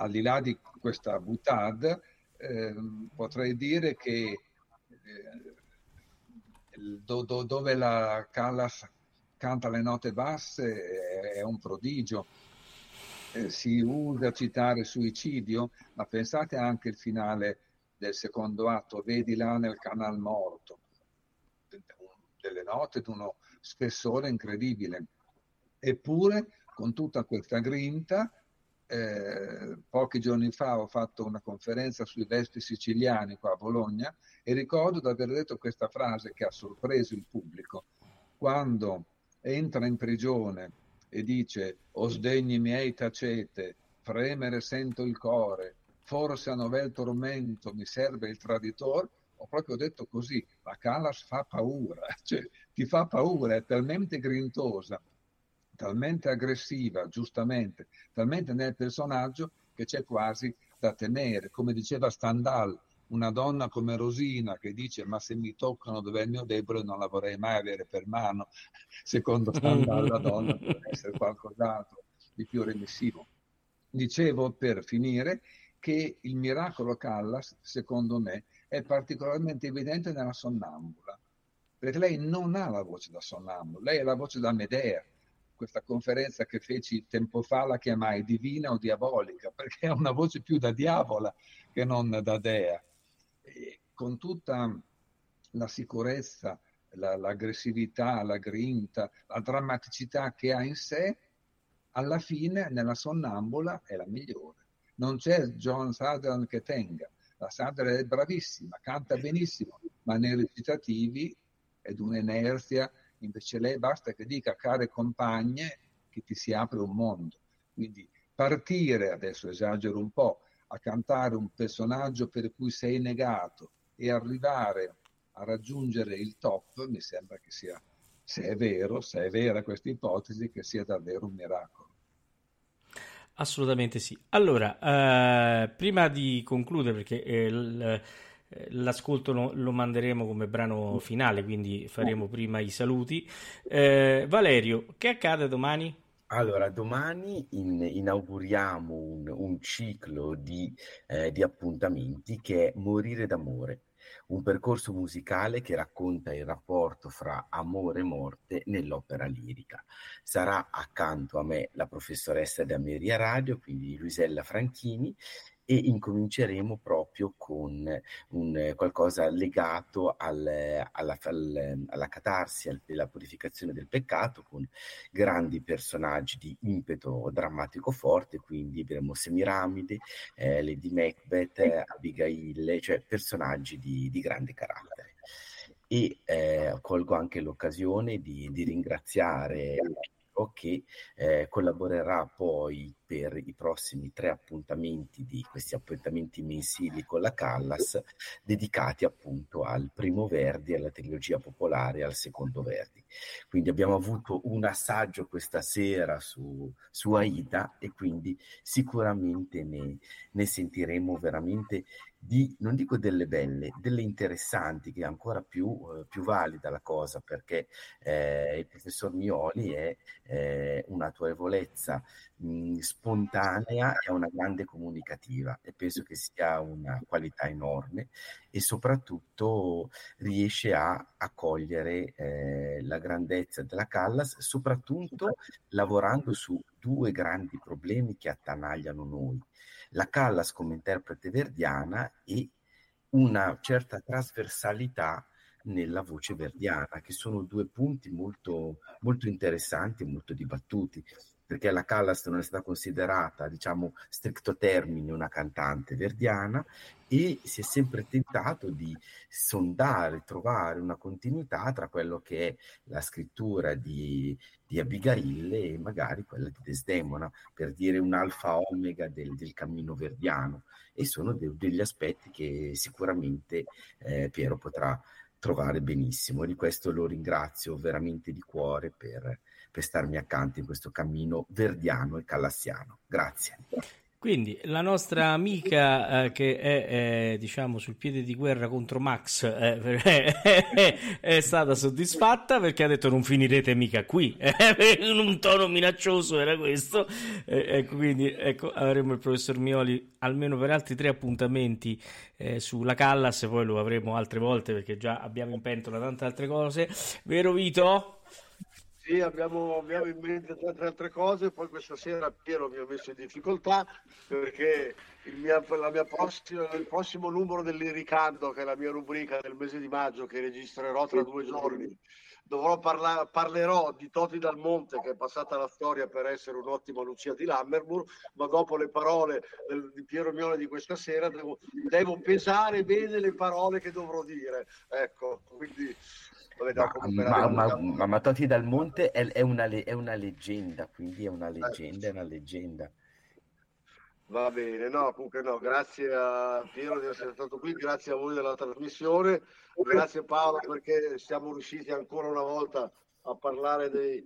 Al di là di questa boutade, ehm, potrei dire che eh, do- do- dove la Callas canta le note basse è, è un prodigio. Eh, si usa citare suicidio, ma pensate anche al finale del secondo atto, vedi là nel canal morto, de- de- delle note di uno spessore incredibile. Eppure, con tutta questa grinta, eh, pochi giorni fa ho fatto una conferenza sui vesti siciliani qua a Bologna e ricordo di aver detto questa frase che ha sorpreso il pubblico. Quando entra in prigione e dice o sdegni miei tacete, fremere sento il core, forse a novel tormento mi serve il traditor, ho proprio detto così, la Callas fa paura, cioè ti fa paura, è talmente grintosa, talmente aggressiva, giustamente, talmente nel personaggio che c'è quasi da temere. Come diceva Stendhal, una donna come Rosina che dice ma se mi toccano dove è il mio debole non la vorrei mai avere per mano. Secondo Stendhal la donna deve essere qualcos'altro di più remissivo. Dicevo per finire che il miracolo Callas, secondo me, è particolarmente evidente nella sonnambula, perché lei non ha la voce da sonnambula, lei ha la voce da Medea. Questa conferenza che feci tempo fa la chiamai divina o diabolica, perché ha una voce più da diavola che non da dea. E con tutta la sicurezza, la- l'aggressività, la grinta, la drammaticità che ha in sé, alla fine nella sonnambula è la migliore. Non c'è John Sutherland che tenga. La Sutherland è bravissima, canta benissimo, ma nei recitativi è di un'inerzia. Invece lei basta che dica care compagne che ti si apre un mondo. Quindi partire, adesso esagero un po', a cantare un personaggio per cui sei negato e arrivare a raggiungere il top, mi sembra che sia, se è vero, se è vera questa ipotesi, che sia davvero un miracolo. Assolutamente sì. Allora, eh, prima di concludere, perché eh, l'ascolto lo, lo manderemo come brano finale, quindi faremo prima i saluti. Eh, Valerio, che accade domani? Allora, domani in- inauguriamo un, un ciclo di, eh, di appuntamenti che è Morire d'amore, un percorso musicale che racconta il rapporto fra amore e morte nell'opera lirica. Sarà accanto a me la professoressa di Ameria Radio, quindi Luisella Franchini, e incominceremo proprio con un, qualcosa legato al- alla, al- alla catarsi, al- alla purificazione del peccato, con grandi personaggi di impeto drammatico forte, quindi avremo Semiramide, eh, Lady Macbeth, eh, Abigail, cioè personaggi di, di grande carattere. E eh, colgo anche l'occasione di, di ringraziare Che eh, collaborerà poi per i prossimi tre appuntamenti di questi appuntamenti mensili con la Callas dedicati appunto al primo Verdi, alla trilogia popolare e al secondo Verdi. Quindi abbiamo avuto un assaggio questa sera su, su Aida e quindi sicuramente ne, ne sentiremo veramente di, non dico delle belle, delle interessanti, che è ancora più, eh, più valida la cosa, perché eh, il professor Mioli è eh, un'autorevolezza mh, spontanea e una grande comunicativa e penso che sia una qualità enorme e soprattutto riesce a accogliere eh, la grandezza della Callas, soprattutto lavorando su due grandi problemi che attanagliano noi. la Callas come interprete verdiana e una certa trasversalità nella voce verdiana, che sono due punti molto, molto interessanti e molto dibattuti, perché la Callas non è stata considerata, diciamo, stricto termine una cantante verdiana e si è sempre tentato di sondare, trovare una continuità tra quello che è la scrittura di, di Abigail e magari quella di Desdemona, per dire un alfa omega del, del cammino verdiano. E sono de- degli aspetti che sicuramente eh, Piero potrà trovare benissimo. Di questo lo ringrazio veramente di cuore per, per starmi accanto in questo cammino verdiano e callassiano. Grazie. Quindi la nostra amica eh, che è eh, diciamo sul piede di guerra contro Max eh, è, stata soddisfatta perché ha detto non finirete mica qui in un tono minaccioso era questo e quindi ecco avremo il professor Mioli almeno per altri tre appuntamenti eh, sulla Callas poi lo avremo altre volte perché già abbiamo in pentola tante altre cose vero Vito? Sì, abbiamo, abbiamo in mente tante altre cose, poi questa sera Piero mi ha messo in difficoltà perché il, mia, mia prossima, il prossimo numero dell'Iricando, che è la mia rubrica del mese di maggio che registrerò tra due giorni, dovrò parla- parlerò di Toti Dal Monte che è passata la storia per essere un'ottima Lucia di Lammermoor, ma dopo le parole del- di Piero Mione di questa sera devo, devo pesare bene le parole che dovrò dire. Ecco, quindi Ma, ma, ma, ma, Totti Dal Monte è, è una, è una leggenda, quindi è una leggenda, è una leggenda. Va bene, no, comunque no, grazie a Piero di essere stato qui, grazie a voi della trasmissione, grazie Paolo perché siamo riusciti ancora una volta a parlare dei,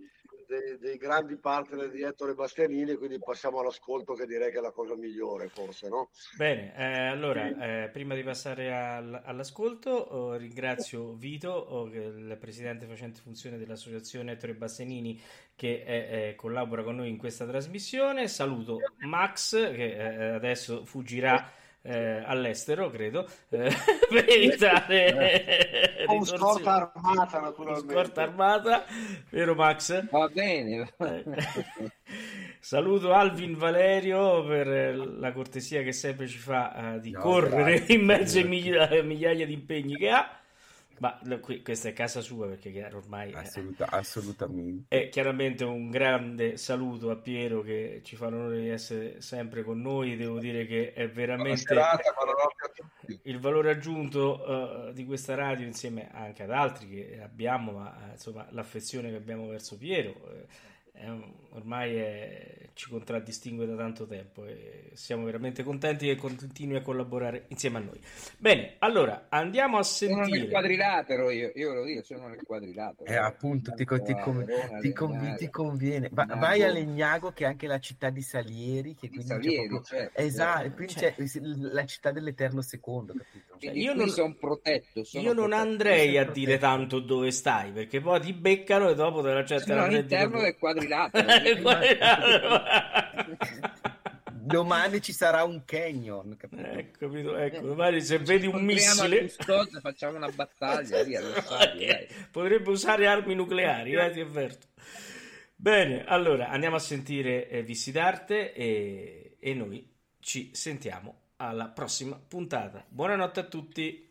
dei- dei grandi partner di Ettore Bastianini, quindi passiamo all'ascolto che direi che è la cosa migliore forse, no? Bene, eh, allora, eh, prima di passare al- all'ascolto, oh, ringrazio Vito, oh, il presidente facente funzione dell'associazione Ettore Bassanini che eh, eh, collabora con noi in questa trasmissione. Saluto Max che eh, adesso fuggirà eh, all'estero, credo, eh, per evitare Con scorta armata naturalmente. scorta armata, vero Max? Va bene. Eh, Saluto Alvin Valerio per la cortesia che sempre ci fa eh, di No, correre grazie, in mezzo ai miglia- migliaia di impegni che ha. Ma qui- questa è casa sua perché ormai Assoluta- assolutamente. e chiaramente un grande saluto a Piero che ci fa l'onore di essere sempre con noi. Devo dire che è veramente serata, il valore aggiunto eh, di questa radio insieme anche ad altri che abbiamo, ma eh, insomma l'affezione che abbiamo verso Piero eh, è un- ormai è- ci contraddistingue da tanto tempo e siamo veramente contenti che continui a collaborare insieme a noi. Bene, allora andiamo a Sono nel sentire. quadrilatero io, io lo dico, sono nel quadrilatero. Eh, appunto, ti, ti Verona, ti Legnago. ti conviene. Va- vai a Legnago, che è anche la città di Salieri, che Di quindi c'è Salieri, proprio... certo, Esatto, certo. quindi Cioè- c'è la città dell'Eterno Secondo, capito? Cioè, io non- sono protetto. sono Io non protetto. andrei a dire tanto dove stai perché poi ti beccano e dopo te la gente Sono all'interno del quadrilatero. Eh. Domani ci sarà un canyon, capito? Eh, capito? Ecco, domani se vedi un missile Custozza, facciamo una battaglia via, lo sai, dai. potrebbe usare armi nucleari, eh, ti avverto. Bene, allora andiamo a sentire eh, Vissi d'arte e, e noi ci sentiamo alla prossima puntata. Buonanotte a tutti.